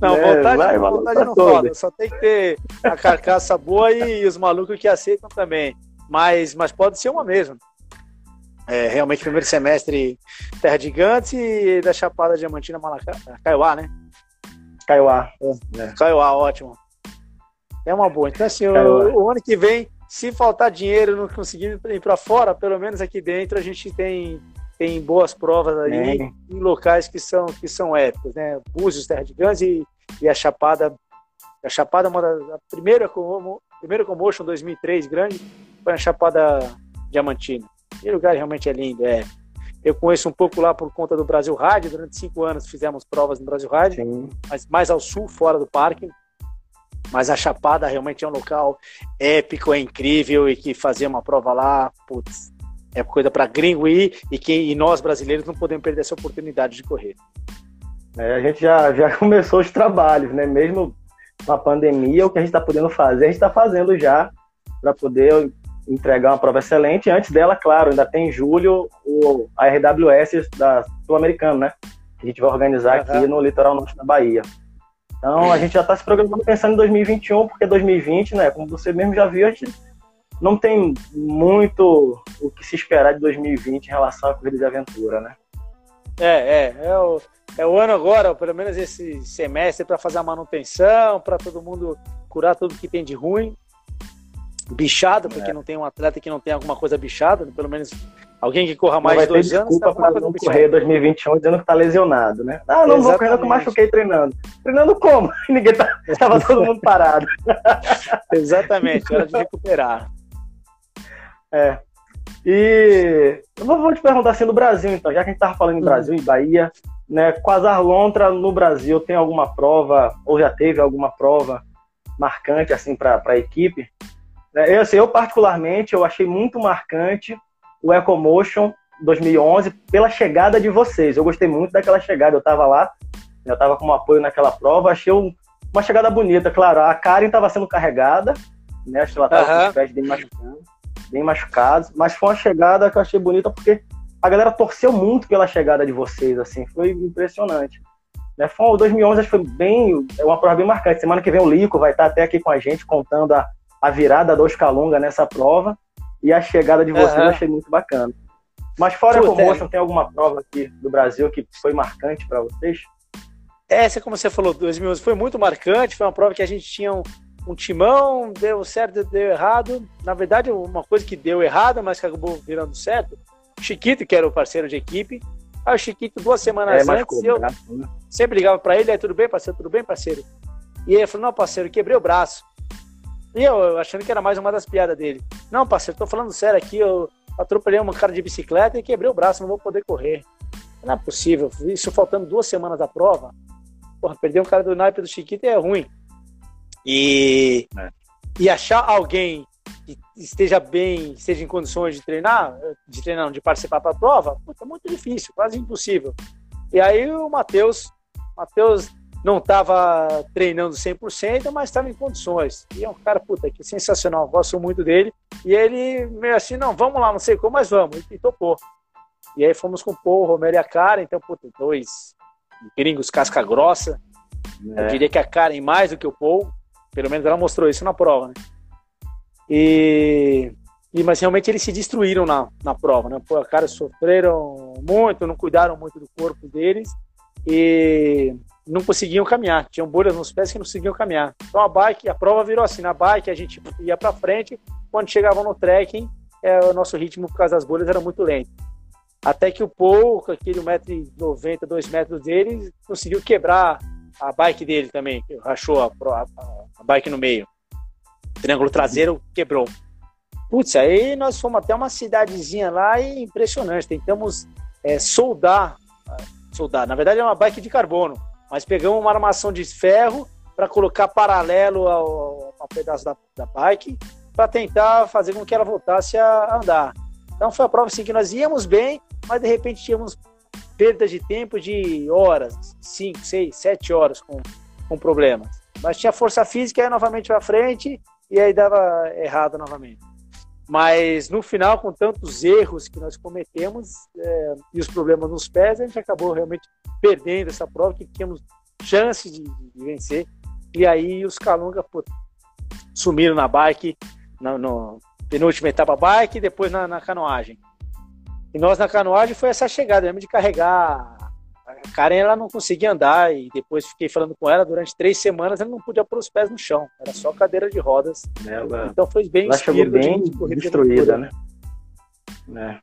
Speaker 2: Não, é, vontade, vai, vontade não foda. Só tem que ter a carcaça boa e, os malucos que aceitam também. Mas, mas pode ser uma mesmo. É, realmente, primeiro semestre Terra Gigante e da Chapada Diamantina Malacá. Caiuá, né?
Speaker 1: Caiuá.
Speaker 2: É. Caiuá, ótimo. É uma boa. Então, assim, o, o, ano que vem se faltar dinheiro, não conseguir ir para fora, pelo menos aqui dentro a gente tem, tem boas provas aí é. em locais que são, que são épicos, né? Búzios, Terra de Gans e, e a Chapada. A Chapada, uma das, a primeira, primeira Commotion 2003, grande, foi a Chapada Diamantina. E o lugar realmente é lindo, é. Eu conheço um pouco lá por conta do Brasil Rádio, durante cinco anos fizemos provas no Brasil Rádio, mas mais ao sul, fora do parque. Mas a Chapada realmente é um local épico, é incrível e que fazer uma prova lá, putz, é coisa para gringo ir e, que, e nós brasileiros não podemos perder essa oportunidade de correr.
Speaker 1: É, a gente já, já começou os trabalhos, né? Mesmo com a pandemia, o que a gente está podendo fazer, a gente está fazendo já para poder entregar uma prova excelente. Antes dela, claro, ainda tem em julho o, a RWS da Sul-Americana, né? Que a gente vai organizar uhum. aqui no litoral norte da Bahia. Então a gente já está se programando pensando em 2021, porque 2020, né? Como você mesmo já viu, a gente não tem muito o que se esperar de 2020 em relação à corrida de aventura, né?
Speaker 2: É, é, é o, é o ano agora, pelo menos esse semestre, para fazer a manutenção, para todo mundo curar tudo que tem de ruim. Bichado, porque é. não tem um atleta que não tem alguma coisa bichada, pelo menos alguém que corra mais dois anos.
Speaker 1: Desculpa para não correr 2021 dizendo que tá lesionado, né? Ah, não Exatamente. vou correr, que eu machuquei treinando. Treinando como? Ninguém tá, tava todo mundo parado.
Speaker 2: Exatamente, hora de recuperar.
Speaker 1: É. E eu vou te perguntar assim no Brasil, então, já que a gente tava falando em hum. Brasil, em Bahia, né? Quasar Lontra no Brasil tem alguma prova, ou já teve alguma prova marcante assim para a equipe? É, eu, assim, eu particularmente eu achei muito marcante o EcoMotion 2011 pela chegada de vocês. Eu gostei muito daquela chegada. Eu estava lá, eu estava como apoio naquela prova. Achei uma chegada bonita. Claro, a Karen estava sendo carregada, né? Acho que ela estava uhum. com os pés bem machucados, bem machucados. Mas foi uma chegada que eu achei bonita porque a galera torceu muito pela chegada de vocês. Assim, foi impressionante. Né? Foi, 2011 acho que foi bem, é uma prova bem marcante. Semana que vem o Lico vai estar até aqui com a gente contando a, a virada do Oscalunga nessa prova e a chegada de vocês uhum. eu achei muito bacana. Mas fora Puta, é. tem alguma prova aqui do Brasil que foi marcante para vocês?
Speaker 2: Essa, como você falou, 2011 foi muito marcante, foi uma prova que a gente tinha um, um timão, deu certo, deu errado. Na verdade, uma coisa que deu errado, mas que acabou virando certo, Chiquito, que era o parceiro de equipe, Aí o Chiquito, duas semanas é, antes, eu né? sempre ligava para ele, aí tudo bem, parceiro, tudo bem, parceiro? E ele falou, não, parceiro, quebrei o braço. E eu, achando que era mais uma das piadas dele. Não, parceiro, tô falando sério aqui, eu atropelei uma cara de bicicleta e quebrei o braço, não vou poder correr. Não é possível, isso faltando duas semanas da prova. Porra, perder um cara do naipe do Chiquito é ruim. E, é. e achar alguém que esteja bem, esteja em condições de treinar, de treinar, de participar para a prova, é muito difícil, quase impossível. E aí o Matheus, Matheus não estava treinando 100%, mas estava em condições. E é um cara, puta, que sensacional, gosto muito dele. E ele meio assim, não, vamos lá, não sei como, mas vamos. E, topou. E aí fomos com o Paul, o Romero e a Karen, então, puta, dois gringos casca grossa. É. Eu diria que a Karen mais do que o Paul, pelo menos ela mostrou isso na prova, né? E, e mas realmente eles se destruíram na, na prova, né? Pô, cara, sofreram muito, não cuidaram muito do corpo deles. E não conseguiam caminhar, tinham bolhas nos pés que não conseguiam caminhar. Então a bike, a prova virou assim, na bike a gente ia para frente, quando chegava no trekking, é, o nosso ritmo por causa das bolhas era muito lento. Até que o Paul, aquele 1,90m, 2 metros dele, conseguiu quebrar a bike dele também, rachou a, a, a bike no meio. O triângulo traseiro quebrou. Putz, aí nós fomos até uma cidadezinha lá e impressionante. Tentamos é, soldar, soldar, na verdade é uma bike de carbono mas pegamos uma armação de ferro para colocar paralelo ao, ao pedaço da, da bike para tentar fazer com que ela voltasse a andar. Então foi a prova assim que nós íamos bem, mas de repente tínhamos perda de tempo de horas, 5, 6, 7 horas com, com problemas. Mas tinha força física aí novamente para frente e aí dava errado novamente. Mas no final, com tantos erros que nós cometemos é, e os problemas nos pés, a gente acabou realmente perdendo essa prova, que tínhamos chance de, de vencer. E aí os Calunga pô, sumiram na bike, na no, penúltima etapa bike, e depois na, na, canoagem. E nós na canoagem foi essa chegada mesmo de carregar. A Karen ela não conseguia andar e depois fiquei falando com ela durante três semanas ela não podia pôr os pés no chão, era só cadeira de rodas. Ela, então foi bem
Speaker 1: ela chegou bem de, de destruída, né? É.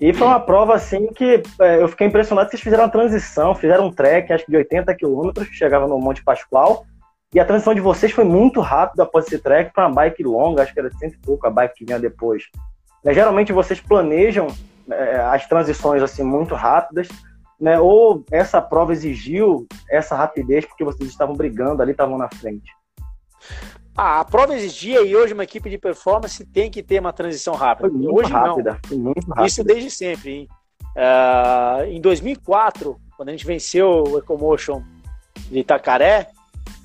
Speaker 1: E foi uma prova assim que é, eu fiquei impressionado que vocês fizeram uma transição, fizeram um trek, acho que de 80 quilômetros, que chegava no Monte Pascoal. E a transição de vocês foi muito rápida após esse trek para uma bike longa, acho que era cento e pouco a bike que vinha depois. É, geralmente vocês planejam é, as transições assim muito rápidas, né? Ou essa prova exigiu essa rapidez porque vocês estavam brigando ali, estavam na frente?
Speaker 2: Ah, a prova exigia e hoje uma equipe de performance tem que ter uma transição rápida. Hoje rápida, não. Foi muito rápida. Isso desde sempre. Hein? Uh, em 2004, quando a gente venceu o Ecomotion de Itacaré,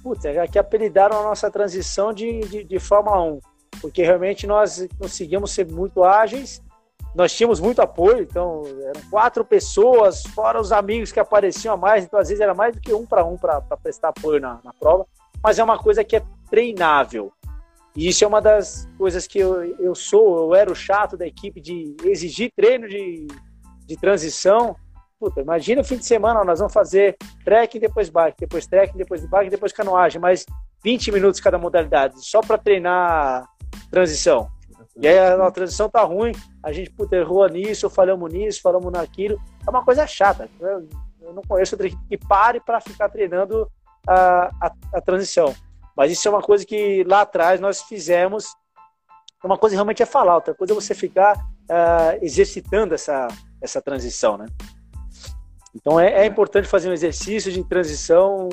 Speaker 2: putz, é que apelidaram a nossa transição de, de, de Fórmula 1. porque realmente nós conseguimos ser muito ágeis, nós tínhamos muito apoio, então eram quatro pessoas, fora os amigos que apareciam a mais, então às vezes era mais do que um para um para prestar apoio na, na prova, mas é uma coisa que é treinável. E isso é uma das coisas que eu, eu sou, eu era o chato da equipe de exigir treino de, de transição. Puta, imagina o fim de semana, nós vamos fazer trekking, depois bike, depois trekking, depois bike, depois canoagem, mas 20 minutos cada modalidade, só para treinar transição. E aí a, transição tá ruim, a gente puta, errou nisso, falamos nisso, falamos naquilo. É uma coisa chata. Eu, eu não conheço outra equipe que pare para ficar treinando a, a, a transição. Mas isso é uma coisa que lá atrás nós fizemos. Uma coisa realmente é falar, outra coisa é você ficar uh, exercitando essa, essa transição, né? Então é, é, importante fazer um exercício de transição,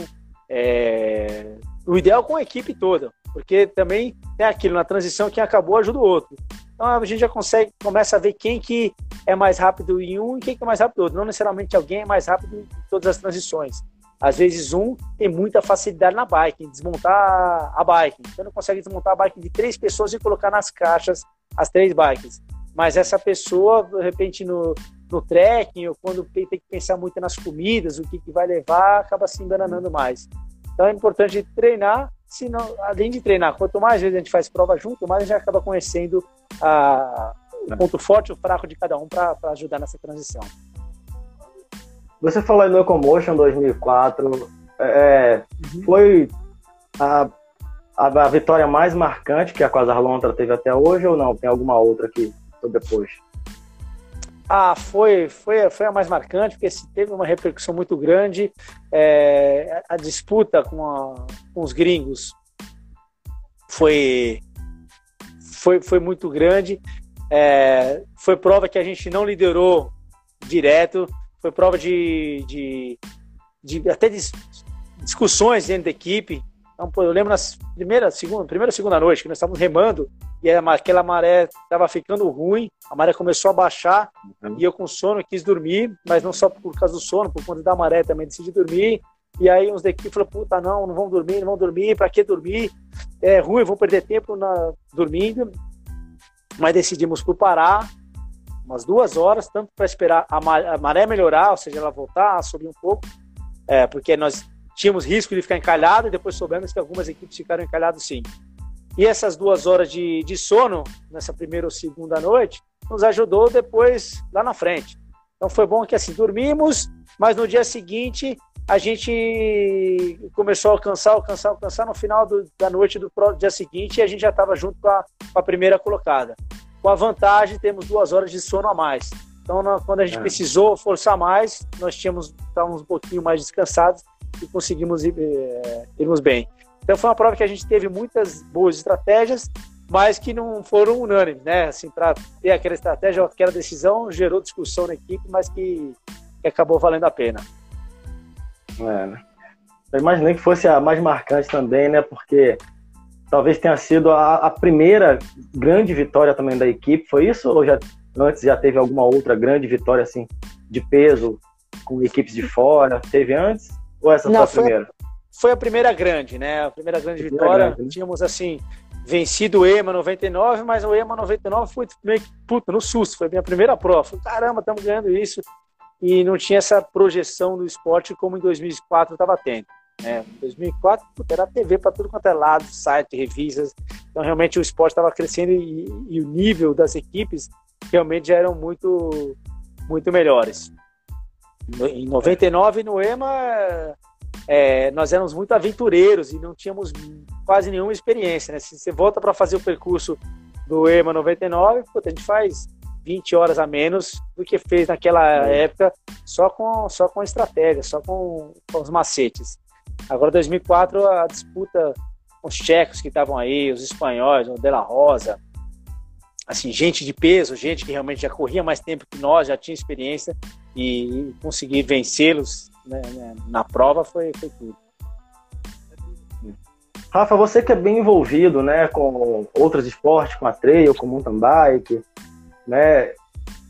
Speaker 2: é, o ideal com a equipe toda, porque também tem aquilo, na transição quem acabou ajuda o outro. Então a gente já consegue, começa a ver quem que é mais rápido em um e quem que é mais rápido em outro. Não necessariamente alguém é mais rápido em todas as transições. Às vezes um tem muita facilidade na bike, em desmontar a bike. Então não consegue desmontar a bike de três pessoas e colocar nas caixas as três bikes. Mas essa pessoa, de repente, no, no trekking, ou quando tem, tem que pensar muito nas comidas, o que, que vai levar, acaba se enganando mais. Então é importante treinar, senão, além de treinar, quanto mais vezes a gente faz prova junto, mais a gente acaba conhecendo a, o ponto forte e o fraco de cada um para ajudar nessa transição.
Speaker 1: Você falou no Ecomotion 2004, é, uhum. foi a, a, a, vitória mais marcante que a Quasar Lontra teve até hoje ou não? Tem alguma outra que foi depois?
Speaker 2: Ah, foi, foi, foi a mais marcante, porque teve uma repercussão muito grande. É, a disputa com, a, com os gringos foi, foi, foi muito grande. É, foi prova que a gente não liderou direto foi prova de, de, de até de discussões dentro da equipe. Então, eu lembro na primeira, segunda, primeira, segunda noite que nós estávamos remando e aquela maré estava ficando ruim, a maré começou a baixar uhum. e eu com sono quis dormir, mas não só por causa do sono, por conta da maré também decidi dormir. E aí uns da equipe falaram, puta, não, não vamos dormir, não vamos dormir, para que dormir? É ruim, vou perder tempo na, dormindo. Mas decidimos por parar, umas duas horas, tanto para esperar a maré melhorar, ou seja, ela voltar a subir um pouco, é, porque nós tínhamos risco de ficar encalhado e depois soubemos que algumas equipes ficaram encalhadas sim. E essas duas horas de, de sono, nessa primeira ou segunda noite, nos ajudou depois lá na frente. Então foi bom que assim, dormimos, mas no dia seguinte a gente começou a alcançar, alcançar, alcançar. No final do, da noite do dia seguinte, a gente já estava junto com a, com a primeira colocada. Com a vantagem, temos duas horas de sono a mais. Então, quando a gente é. precisou forçar mais, nós tínhamos estávamos um pouquinho mais descansados e conseguimos ir, é, irmos bem. Então, foi uma prova que a gente teve muitas boas estratégias, mas que não foram unânimes, né? Assim, para ter aquela estratégia, aquela decisão gerou discussão na equipe, mas que, que acabou valendo a pena.
Speaker 1: É, né? Eu imaginei que fosse a mais marcante também, né? Porque talvez tenha sido a, a, primeira grande vitória também da equipe, foi isso? Ou já antes já teve alguma outra grande vitória assim de peso com equipes de fora? Teve antes? Ou essa Não, foi a primeira?
Speaker 2: Foi a primeira grande, né? A primeira grande a primeira vitória. Grande, né? Tínhamos assim vencido o EMA 99, mas o EMA 99 foi meio que puta, no susto, foi a minha primeira prova. Falei, caramba, estamos ganhando isso. E não tinha essa projeção do esporte como em 2004 estava tendo. Né? Em 2004, era TV para tudo quanto é lado, site, revistas. Então, realmente, o esporte estava crescendo e, e, o nível das equipes realmente já eram muito, muito melhores. Em 99, no EMA, é, nós éramos muito aventureiros e não tínhamos quase nenhuma experiência. Né? Se você volta para fazer o percurso do EMA 99, a gente faz 20 horas a menos do que fez naquela época só com, só com estratégia, só com, com os macetes. Agora, 2004, a disputa com os tchecos que estavam aí, os espanhóis, o De La Rosa, assim, gente de peso, gente que realmente já corria mais tempo que nós, já tinha experiência e conseguir vencê-los né, né, na prova foi, foi tudo.
Speaker 1: Rafa, você que é bem envolvido, né, com outros esportes, com a trail, com mountain bike, né,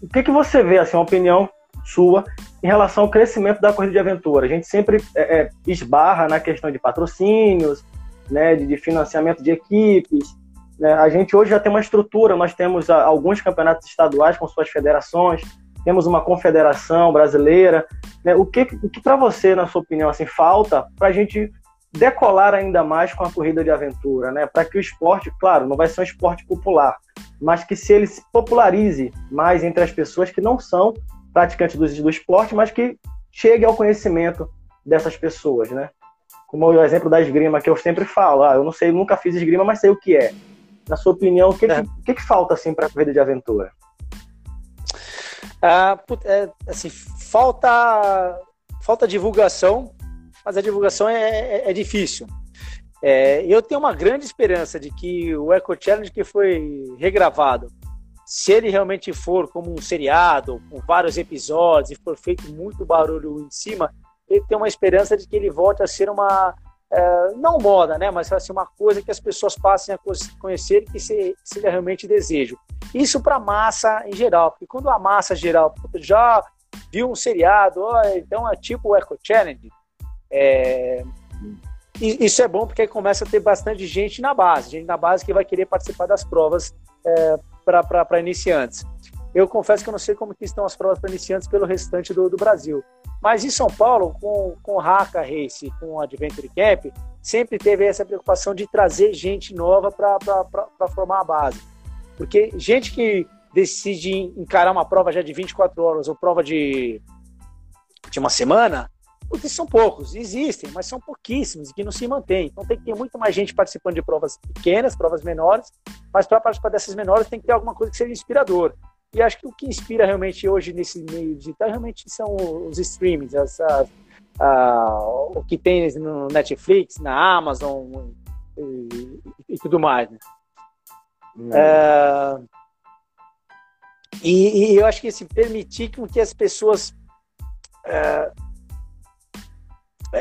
Speaker 1: o que que você vê, assim, uma opinião sua em relação ao crescimento da corrida de aventura. A gente sempre é, é, esbarra na questão de patrocínios, né, de, de, financiamento de equipes, Né? A gente hoje já tem uma estrutura, nós temos ah, alguns campeonatos estaduais com suas federações, temos uma confederação brasileira. Né? O que, o que para você, na sua opinião, assim, falta para a gente decolar ainda mais com a corrida de aventura, né? Para que o esporte, claro, não vai ser um esporte popular, mas que se ele se popularize mais entre as pessoas que não são praticantes do, do esporte, mas que chegue ao conhecimento dessas pessoas, né? Como o exemplo da esgrima que eu sempre falo, ah, eu não sei, nunca fiz esgrima, mas sei o que é. Na sua opinião, o que, é. que, que, que falta assim para a corrida de aventura?
Speaker 2: Ah, é, assim, falta falta divulgação, mas a divulgação é, é, é difícil. É, eu tenho uma grande esperança de que o Eco Challenge que foi regravado, se ele realmente for como um seriado, com vários episódios e for feito muito barulho em cima, ele tem uma esperança de que ele volte a ser uma é, não moda, né, mas assim, uma coisa que as pessoas passem a conhecer e que se, seja realmente desejo. Isso para a massa em geral, porque quando a massa geral já viu um seriado, então é tipo o Eco Challenge, é, isso é bom porque aí começa a ter bastante gente na base, gente na base que vai querer participar das provas é, para iniciantes. Eu confesso que eu não sei como estão as provas para iniciantes pelo restante do, do Brasil. Mas em São Paulo, com, com o Haka Race, com o Adventure Camp, sempre teve essa preocupação de trazer gente nova para formar a base. Porque gente que decide encarar uma prova já de 24 horas ou prova de, de uma semana, porque são poucos, existem, mas são pouquíssimos e que não se mantêm. Então tem que ter muito mais gente participando de provas pequenas, provas menores, mas para participar dessas menores tem que ter alguma coisa que seja inspirador. E acho que o que inspira realmente hoje nesse meio digital realmente são os streamings, as, as, a, o que tem no Netflix, na Amazon e, e tudo mais. Né? É, e, e, eu acho que assim, permitir que as pessoas é,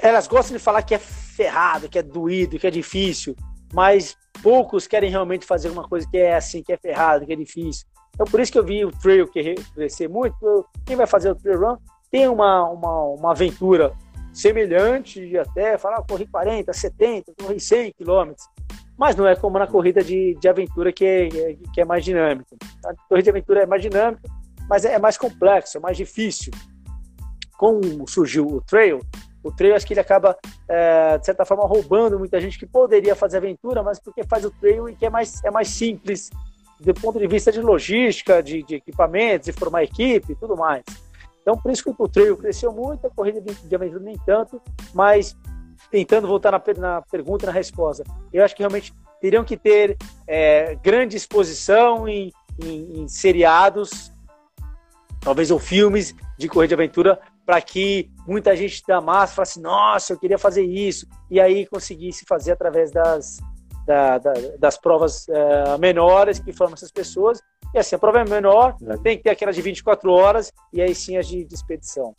Speaker 2: elas gostam de falar que é ferrado, que é doído, que é difícil, mas poucos querem realmente fazer uma coisa que é assim, que é ferrado, que é difícil. Então, por isso que eu vi o trail crescer muito. Quem vai fazer o trail run tem uma, uma, uma aventura semelhante até falar, ah, corri 40, 70, corri 100 quilômetros. Mas não é como na corrida de, de aventura que é, que é mais dinâmica. A corrida de aventura é mais dinâmica, mas é, mais complexo, é mais difícil. Como surgiu o trail, o trail acho que ele acaba, é, de certa forma, roubando muita gente que poderia fazer aventura, mas porque faz o trail e que é mais, é mais simples, do ponto de vista de logística, de, de equipamentos, de formar equipe e tudo mais. Então, por isso que o trail cresceu muito, a corrida de aventura nem tanto, mas tentando voltar na, na pergunta e na resposta, eu acho que realmente teriam que ter é, grande exposição em, em, em, seriados, talvez ou filmes de corrida de aventura, para que muita gente da massa falasse, nossa, eu queria fazer isso, e aí conseguisse fazer através das, da, da, das provas uh, menores que formam essas pessoas. E assim, a prova é menor, é. tem que ter aquelas de 24 horas e aí sim as de, de expedição.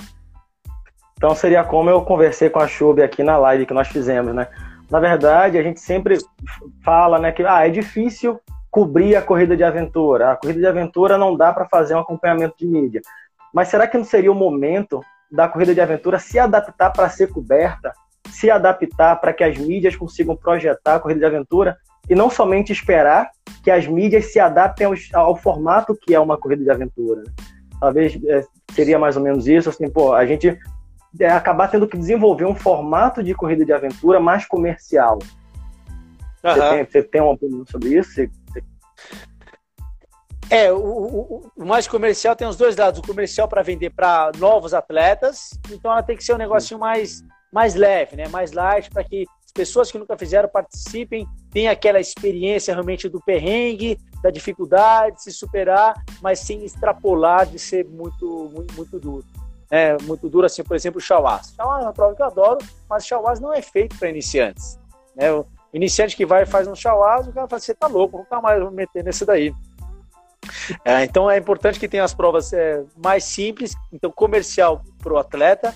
Speaker 1: Então seria como eu conversei com a Chube aqui na live que nós fizemos, né? Na verdade, a gente sempre fala, né, que ah, é difícil cobrir a corrida de aventura. A corrida de aventura não dá para fazer um acompanhamento de mídia. Mas será que não seria o momento da corrida de aventura se adaptar para ser coberta se adaptar para que as mídias consigam projetar a corrida de aventura e não somente esperar que as mídias se adaptem ao, ao formato que é uma corrida de aventura. Talvez é, seria mais ou menos isso, assim, pô, a gente acabar tendo que desenvolver um formato de corrida de aventura mais comercial. Uhum. Você, tem, você, tem, uma opinião sobre isso? Você, você...
Speaker 2: É, o, o, o, mais comercial tem os dois lados. O comercial para vender para novos atletas, então ela tem que ser um negocinho mais mais leve, né? mais light, para que as pessoas que nunca fizeram participem, tenham aquela experiência realmente do perrengue, da dificuldade, de se superar, mas sem extrapolar de ser muito, muito, muito duro. É, muito duro, assim, por exemplo, o Shawaz. Shawaz é uma prova que eu adoro, mas Shawaz não é feito para iniciantes. Né? O iniciante que vai e faz um Shawaz, o cara fala, você tá louco, nunca mais vou meter nesse daí. É, então é importante que tenha as provas é, mais simples, então comercial para o atleta,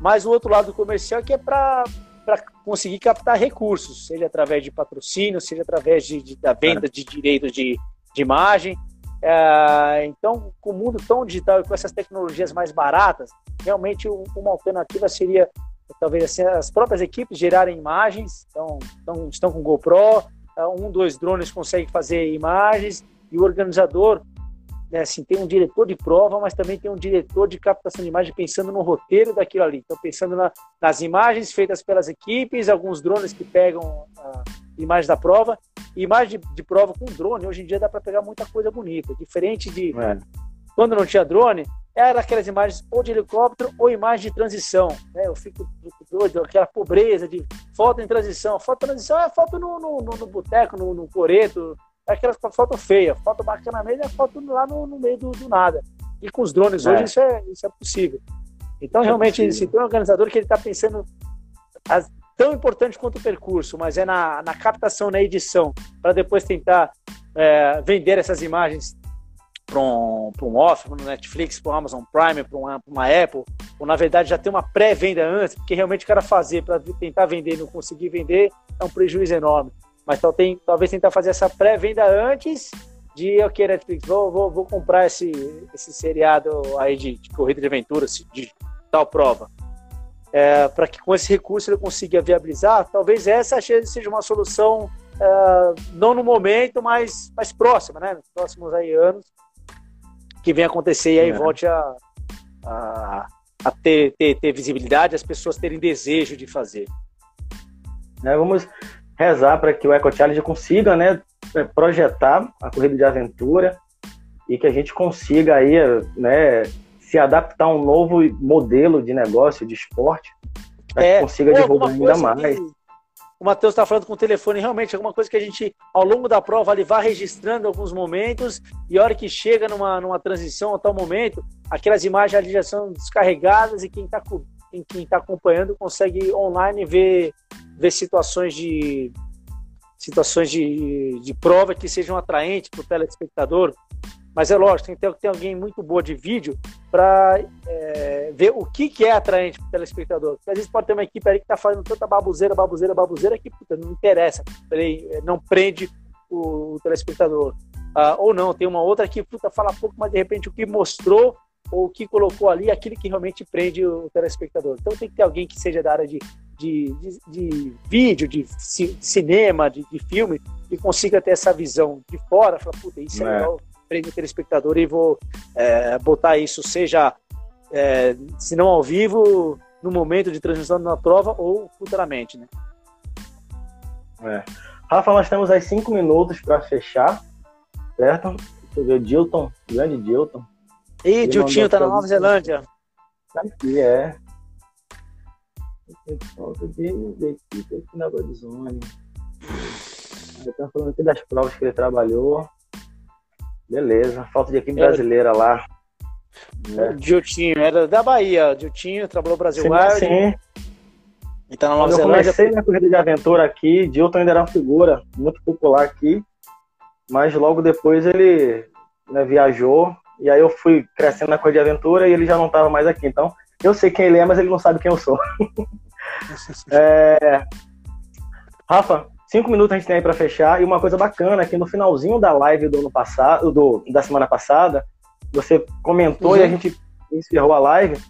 Speaker 2: mas o outro lado comercial é que é para conseguir captar recursos, seja através de patrocínio, seja através de, de da venda de direitos de, de imagem. É, então, com o mundo tão digital e com essas tecnologias mais baratas, realmente uma alternativa seria talvez assim, as próprias equipes gerarem imagens, então, então estão com GoPro, um, dois drones consegue fazer imagens e o organizador né, assim, tem um diretor de prova, mas também tem um diretor de captação de imagem pensando no roteiro daquilo ali. Então, pensando na, nas imagens feitas pelas equipes, alguns drones que pegam a imagem da prova. Imagem de, de prova com drone, hoje em dia dá para pegar muita coisa bonita. Diferente de é. quando não tinha drone, era aquelas imagens ou de helicóptero ou imagem de transição. Né? Eu fico doido, aquela pobreza de foto em transição. Foto em transição é foto no, no, no, boteco, no, no coreto, é aquela foto feia. Foto bacana mesmo é foto lá no, no meio do, do, nada. E com os drones é. hoje isso é, isso é possível. Então, é realmente, possível. se tem um organizador que ele está pensando as, tão importante quanto o percurso, mas é na, na captação, na edição, para depois tentar é, vender essas imagens para um, um off, para um Netflix, para um Amazon Prime, para uma, uma, Apple, ou na verdade já tem uma pré-venda antes, porque realmente o cara fazer para tentar vender e não conseguir vender é um prejuízo enorme. Mas tem, talvez tentar fazer essa pré-venda antes de, ok, Netflix, vou, vou, vou comprar esse, esse seriado aí de, de corrida de aventura, de tal prova. É, para que com esse recurso ele consiga viabilizar, talvez essa seja uma solução é, não no momento, mas mais próxima, né? Nos próximos aí anos, que venha acontecer e aí é. volte a, a, a ter, ter, ter, visibilidade, as pessoas terem desejo de fazer.
Speaker 1: É, vamos rezar para que o Eco Challenge consiga né, projetar a corrida de aventura e que a gente consiga aí, né, se adaptar a um novo modelo de negócio, de esporte, para é, que consiga divulgar ainda mais. Que
Speaker 2: o Matheus está falando com o telefone, realmente, alguma coisa que a gente, ao longo da prova, ali vai registrando alguns momentos, e a hora que chega numa, numa transição a tal momento, aquelas imagens ali já são descarregadas e quem está quem tá acompanhando consegue online ver ver situações de situações de, de prova que sejam atraentes para o telespectador. Mas é lógico, tem que ter alguém muito boa de vídeo para é, ver o que, que é atraente para o telespectador. Porque às vezes pode ter uma equipe ali que está fazendo tanta babuzeira, babuzeira, babuzeira que puta, não interessa, não prende o, o telespectador. Ah, ou não, tem uma outra que puta, fala pouco, mas de repente o que mostrou ou o que colocou ali é aquilo que realmente prende o telespectador. Então tem que ter alguém que seja da área de de, de, de vídeo, de, cinema, de, de, filme, e consiga ter essa visão de fora, falar, puta, isso é, é legal, prende o telespectador e vou é, botar isso, seja, é, se não ao vivo, no momento de transmissão na prova ou futuramente, né?
Speaker 1: É. Rafa, nós temos aí cinco minutos para fechar, certo? Deixa eu ver, o Dilton, grande Dilton.
Speaker 2: Ih, Diltinho tá na Nova Zelândia.
Speaker 1: Tá aqui, é. Falta de equipe aqui na Godzone. Ele tá falando aqui das provas que ele trabalhou. Beleza. Falta de equipe brasileira lá.
Speaker 2: É. Diltinho, era da Bahia. Diltinho trabalhou Brasil sim,
Speaker 1: Wild. Sim. E tá na Nova Quando Zelândia. Eu comecei na corrida de aventura aqui, Dilton ainda era uma figura muito popular aqui. Mas logo depois ele né, viajou. E aí eu fui crescendo na corrida de aventura e ele já não estava mais aqui. Então, eu sei quem ele é, mas ele não sabe quem eu sou. é... Rafa, cinco minutos a gente tem aí para fechar. E uma coisa bacana é que no finalzinho da live do ano passado, do, da semana passada, você comentou uhum. e a gente encerrou a live.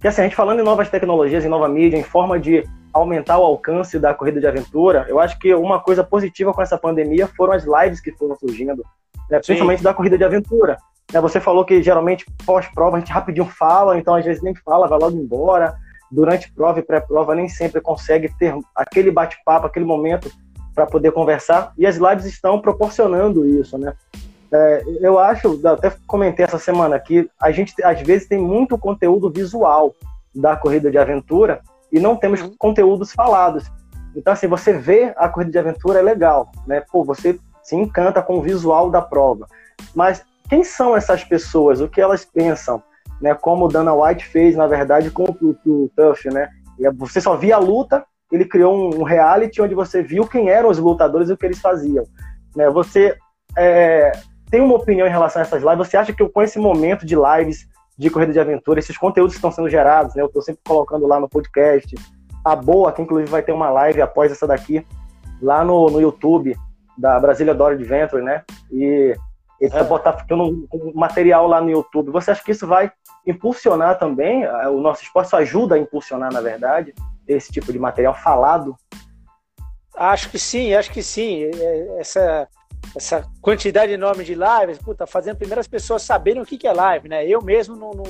Speaker 1: Que assim, a gente falando em novas tecnologias, em nova mídia, em forma de aumentar o alcance da corrida de aventura, eu acho que uma coisa positiva com essa pandemia foram as lives que foram surgindo, né, principalmente da corrida de aventura. Né, você falou que geralmente pós-prova a gente rapidinho fala, então às vezes nem fala, vai logo embora. Durante prova e pré-prova nem sempre consegue ter aquele bate-papo, aquele momento para poder conversar. E as lives estão proporcionando isso, né? É, eu acho, até comentei essa semana que a gente às vezes tem muito conteúdo visual da corrida de aventura e não temos uhum. conteúdos falados. Então, assim, você vê a corrida de aventura é legal, né? Pô, você se encanta com o visual da prova. Mas quem são essas pessoas, o que elas pensam, né? Como o Dana White fez, na verdade, com o, o Tuff, né? E você só via a luta, ele criou um, reality onde você viu quem eram os lutadores e o que eles faziam. Né? Você é, tem uma opinião em relação a essas lives? Você acha que com esse momento de lives de corrida de aventura, esses conteúdos que estão sendo gerados, né? Eu estou sempre colocando lá no podcast. A Boa, que inclusive vai ter uma live após essa daqui, lá no, no YouTube da Brasília Dora Adventure, né? E ele vai botar ficando um material lá no YouTube. Você acha que isso vai impulsionar também eh, o nosso esporte? Ajuda a impulsionar, na verdade, esse tipo de material falado?
Speaker 2: Acho que sim, acho que sim. É, essa, essa quantidade enorme de lives, puta, fazendo primeiro as pessoas saberem o que, que é live, né? Eu mesmo não, não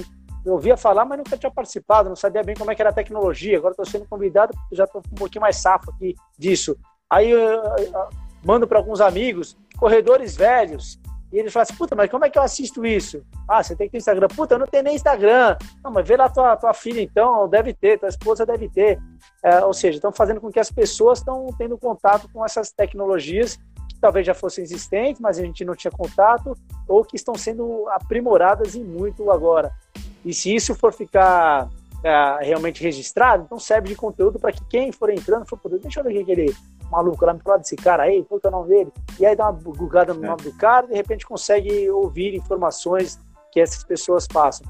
Speaker 2: eu ouvia falar, mas nunca tinha participado, não sabia bem como é que era a tecnologia. Agora estou sendo convidado, já estou um pouquinho mais safo aqui disso. Aí eu, eu, eu mando para alguns amigos, corredores velhos, e eles falam assim, puta, mas como é que eu assisto isso? Ah, você tem que ter Instagram. Puta, eu não tenho nem Instagram. Não, mas vê lá tua, tua filha então, deve ter, tua esposa deve ter. É, ou seja, estão fazendo com que as pessoas estão tendo contato com essas tecnologias que talvez já fossem existentes, mas a gente não tinha contato, ou que estão sendo aprimoradas e muito agora. E se isso for ficar é, realmente registrado, então serve de conteúdo para que quem for entrando for poder. Deixa eu ver o que aquele maluco lá me falar desse cara aí, qual que é o nome dele? E aí dá uma bugada no é. nome do cara e de repente consegue ouvir informações que essas pessoas passam.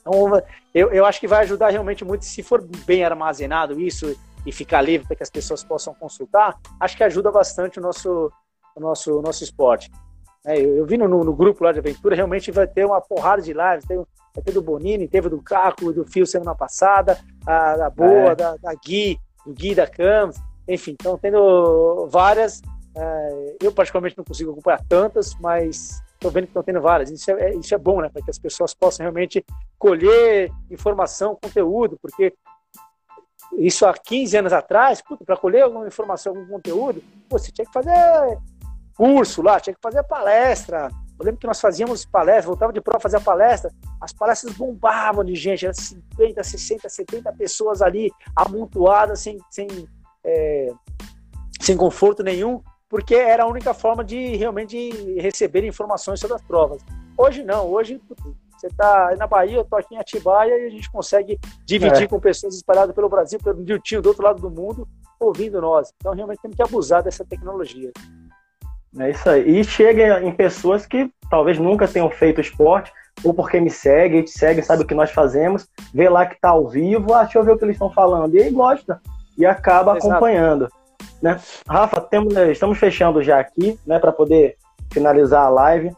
Speaker 2: Então, eu, eu acho que vai ajudar realmente muito se for bem armazenado isso e ficar livre para que as pessoas possam consultar, acho que ajuda bastante o nosso, o nosso, o nosso esporte. É, eu, eu vi no, no, grupo lá de aventura, realmente vai ter uma porrada de lives, tem, vai ter do Bonini, teve do Caco, do Fio semana passada, a, da Boa, é. da, da Gui, do Gui da Campos, enfim, estão tendo várias. É, eu particularmente não consigo acompanhar tantas, mas estou vendo que estão tendo várias. Isso é, isso é bom, né? Para que as pessoas possam realmente colher informação, conteúdo, porque isso há 15 anos atrás, para colher alguma informação, algum conteúdo, você tinha que fazer curso lá, tinha que fazer palestra. Eu lembro que nós fazíamos palestra, voltava de prova, fazia palestra, as palestras bombavam de gente, eram 50, 60, 70 pessoas ali amontoadas, sem, sem, é, sem conforto nenhum, porque era a única forma de realmente receber informações sobre as provas. Hoje não, hoje você está na Bahia, eu estou aqui em Atibaia e a gente consegue dividir é. com pessoas espalhadas pelo Brasil, pelo Diltinho, do outro lado do mundo, ouvindo nós. Então realmente temos que abusar dessa tecnologia.
Speaker 1: É isso aí. E chega em pessoas que talvez nunca tenham feito esporte, ou porque me segue, te segue, sabe o que nós fazemos, vê lá que está ao vivo, ah, deixa eu ver o que eles estão falando, e aí gosta, e acaba Exato. acompanhando. Né? Rafa, temos, estamos fechando já aqui, né, para poder finalizar a live.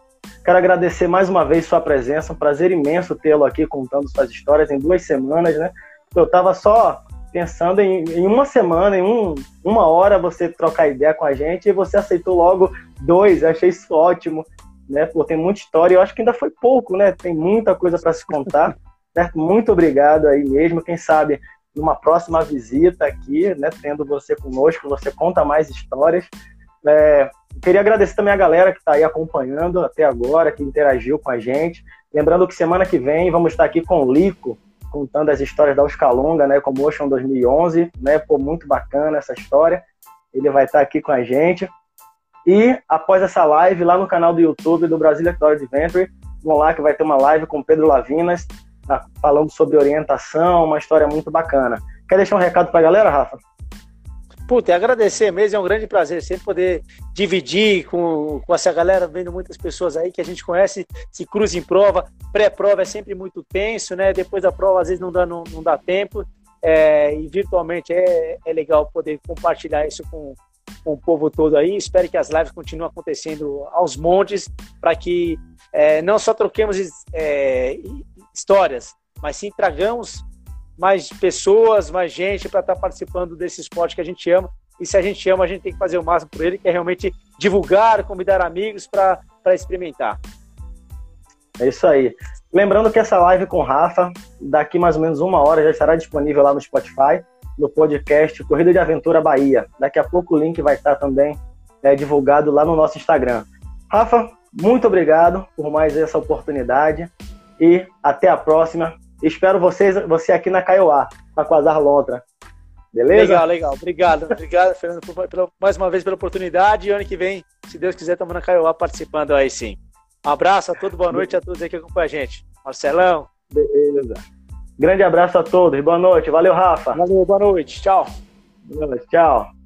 Speaker 1: Quero agradecer mais uma vez sua presença, um prazer imenso tê-lo aqui contando suas histórias em duas semanas, né? Eu estava só pensando em, em, uma semana, em um, uma hora você trocar ideia com a gente e você aceitou logo dois, eu achei isso ótimo, né? Pô, tem muita história, eu acho que ainda foi pouco, né? Tem muita coisa para se contar, certo? Muito obrigado aí mesmo, quem sabe numa próxima visita aqui, né? Tendo você conosco, você conta mais histórias. É, queria agradecer também a galera que está aí acompanhando até agora, que interagiu com a gente. Lembrando que semana que vem vamos estar aqui com o Lico, contando as histórias da Oscalonga, né, com o Motion 2011, né, pô, muito bacana essa história. Ele vai estar aqui com a gente. E após essa live, lá no canal do YouTube do Brasil Story Adventure, vão lá que vai ter uma live com Pedro Lavinas, falando sobre orientação, uma história muito bacana. Quer deixar um recado para a galera, Rafa?
Speaker 2: Puta, agradecer mesmo, é um grande prazer sempre poder dividir com, com essa galera, vendo muitas pessoas aí que a gente conhece, se cruza em prova, pré-prova é sempre muito tenso, né? Depois da prova às vezes não dá, não, não dá tempo, é, e virtualmente é, é legal poder compartilhar isso com, com o povo todo aí. Espero que as lives continuem acontecendo aos montes, para que é, não só troquemos é, histórias, mas sim tragamos mais pessoas, mais gente para estar tá participando desse esporte que a gente ama. E se a gente ama, a gente tem que fazer o máximo por ele, que é realmente divulgar, convidar amigos para experimentar.
Speaker 1: É isso aí. Lembrando que essa live com o Rafa, daqui mais ou menos uma hora, já estará disponível lá no Spotify, no podcast Corrida de Aventura Bahia. Daqui a pouco o link vai estar também é, divulgado lá no nosso Instagram. Rafa, muito obrigado por mais essa oportunidade e até a próxima. Espero vocês, você aqui na Kaiowá, com a Quasar Lontra. Beleza?
Speaker 2: Legal, legal. Obrigado. Obrigado, Fernando, por, por, mais uma vez pela oportunidade. E ano que vem, se Deus quiser, estamos na Kaiowá participando aí sim. Um abraço a todos, boa noite a todos aí que acompanham a gente. Marcelão.
Speaker 1: Beleza. Grande abraço a todos, boa noite. Valeu, Rafa.
Speaker 2: Valeu, boa noite. Tchau.
Speaker 1: Boa noite, tchau.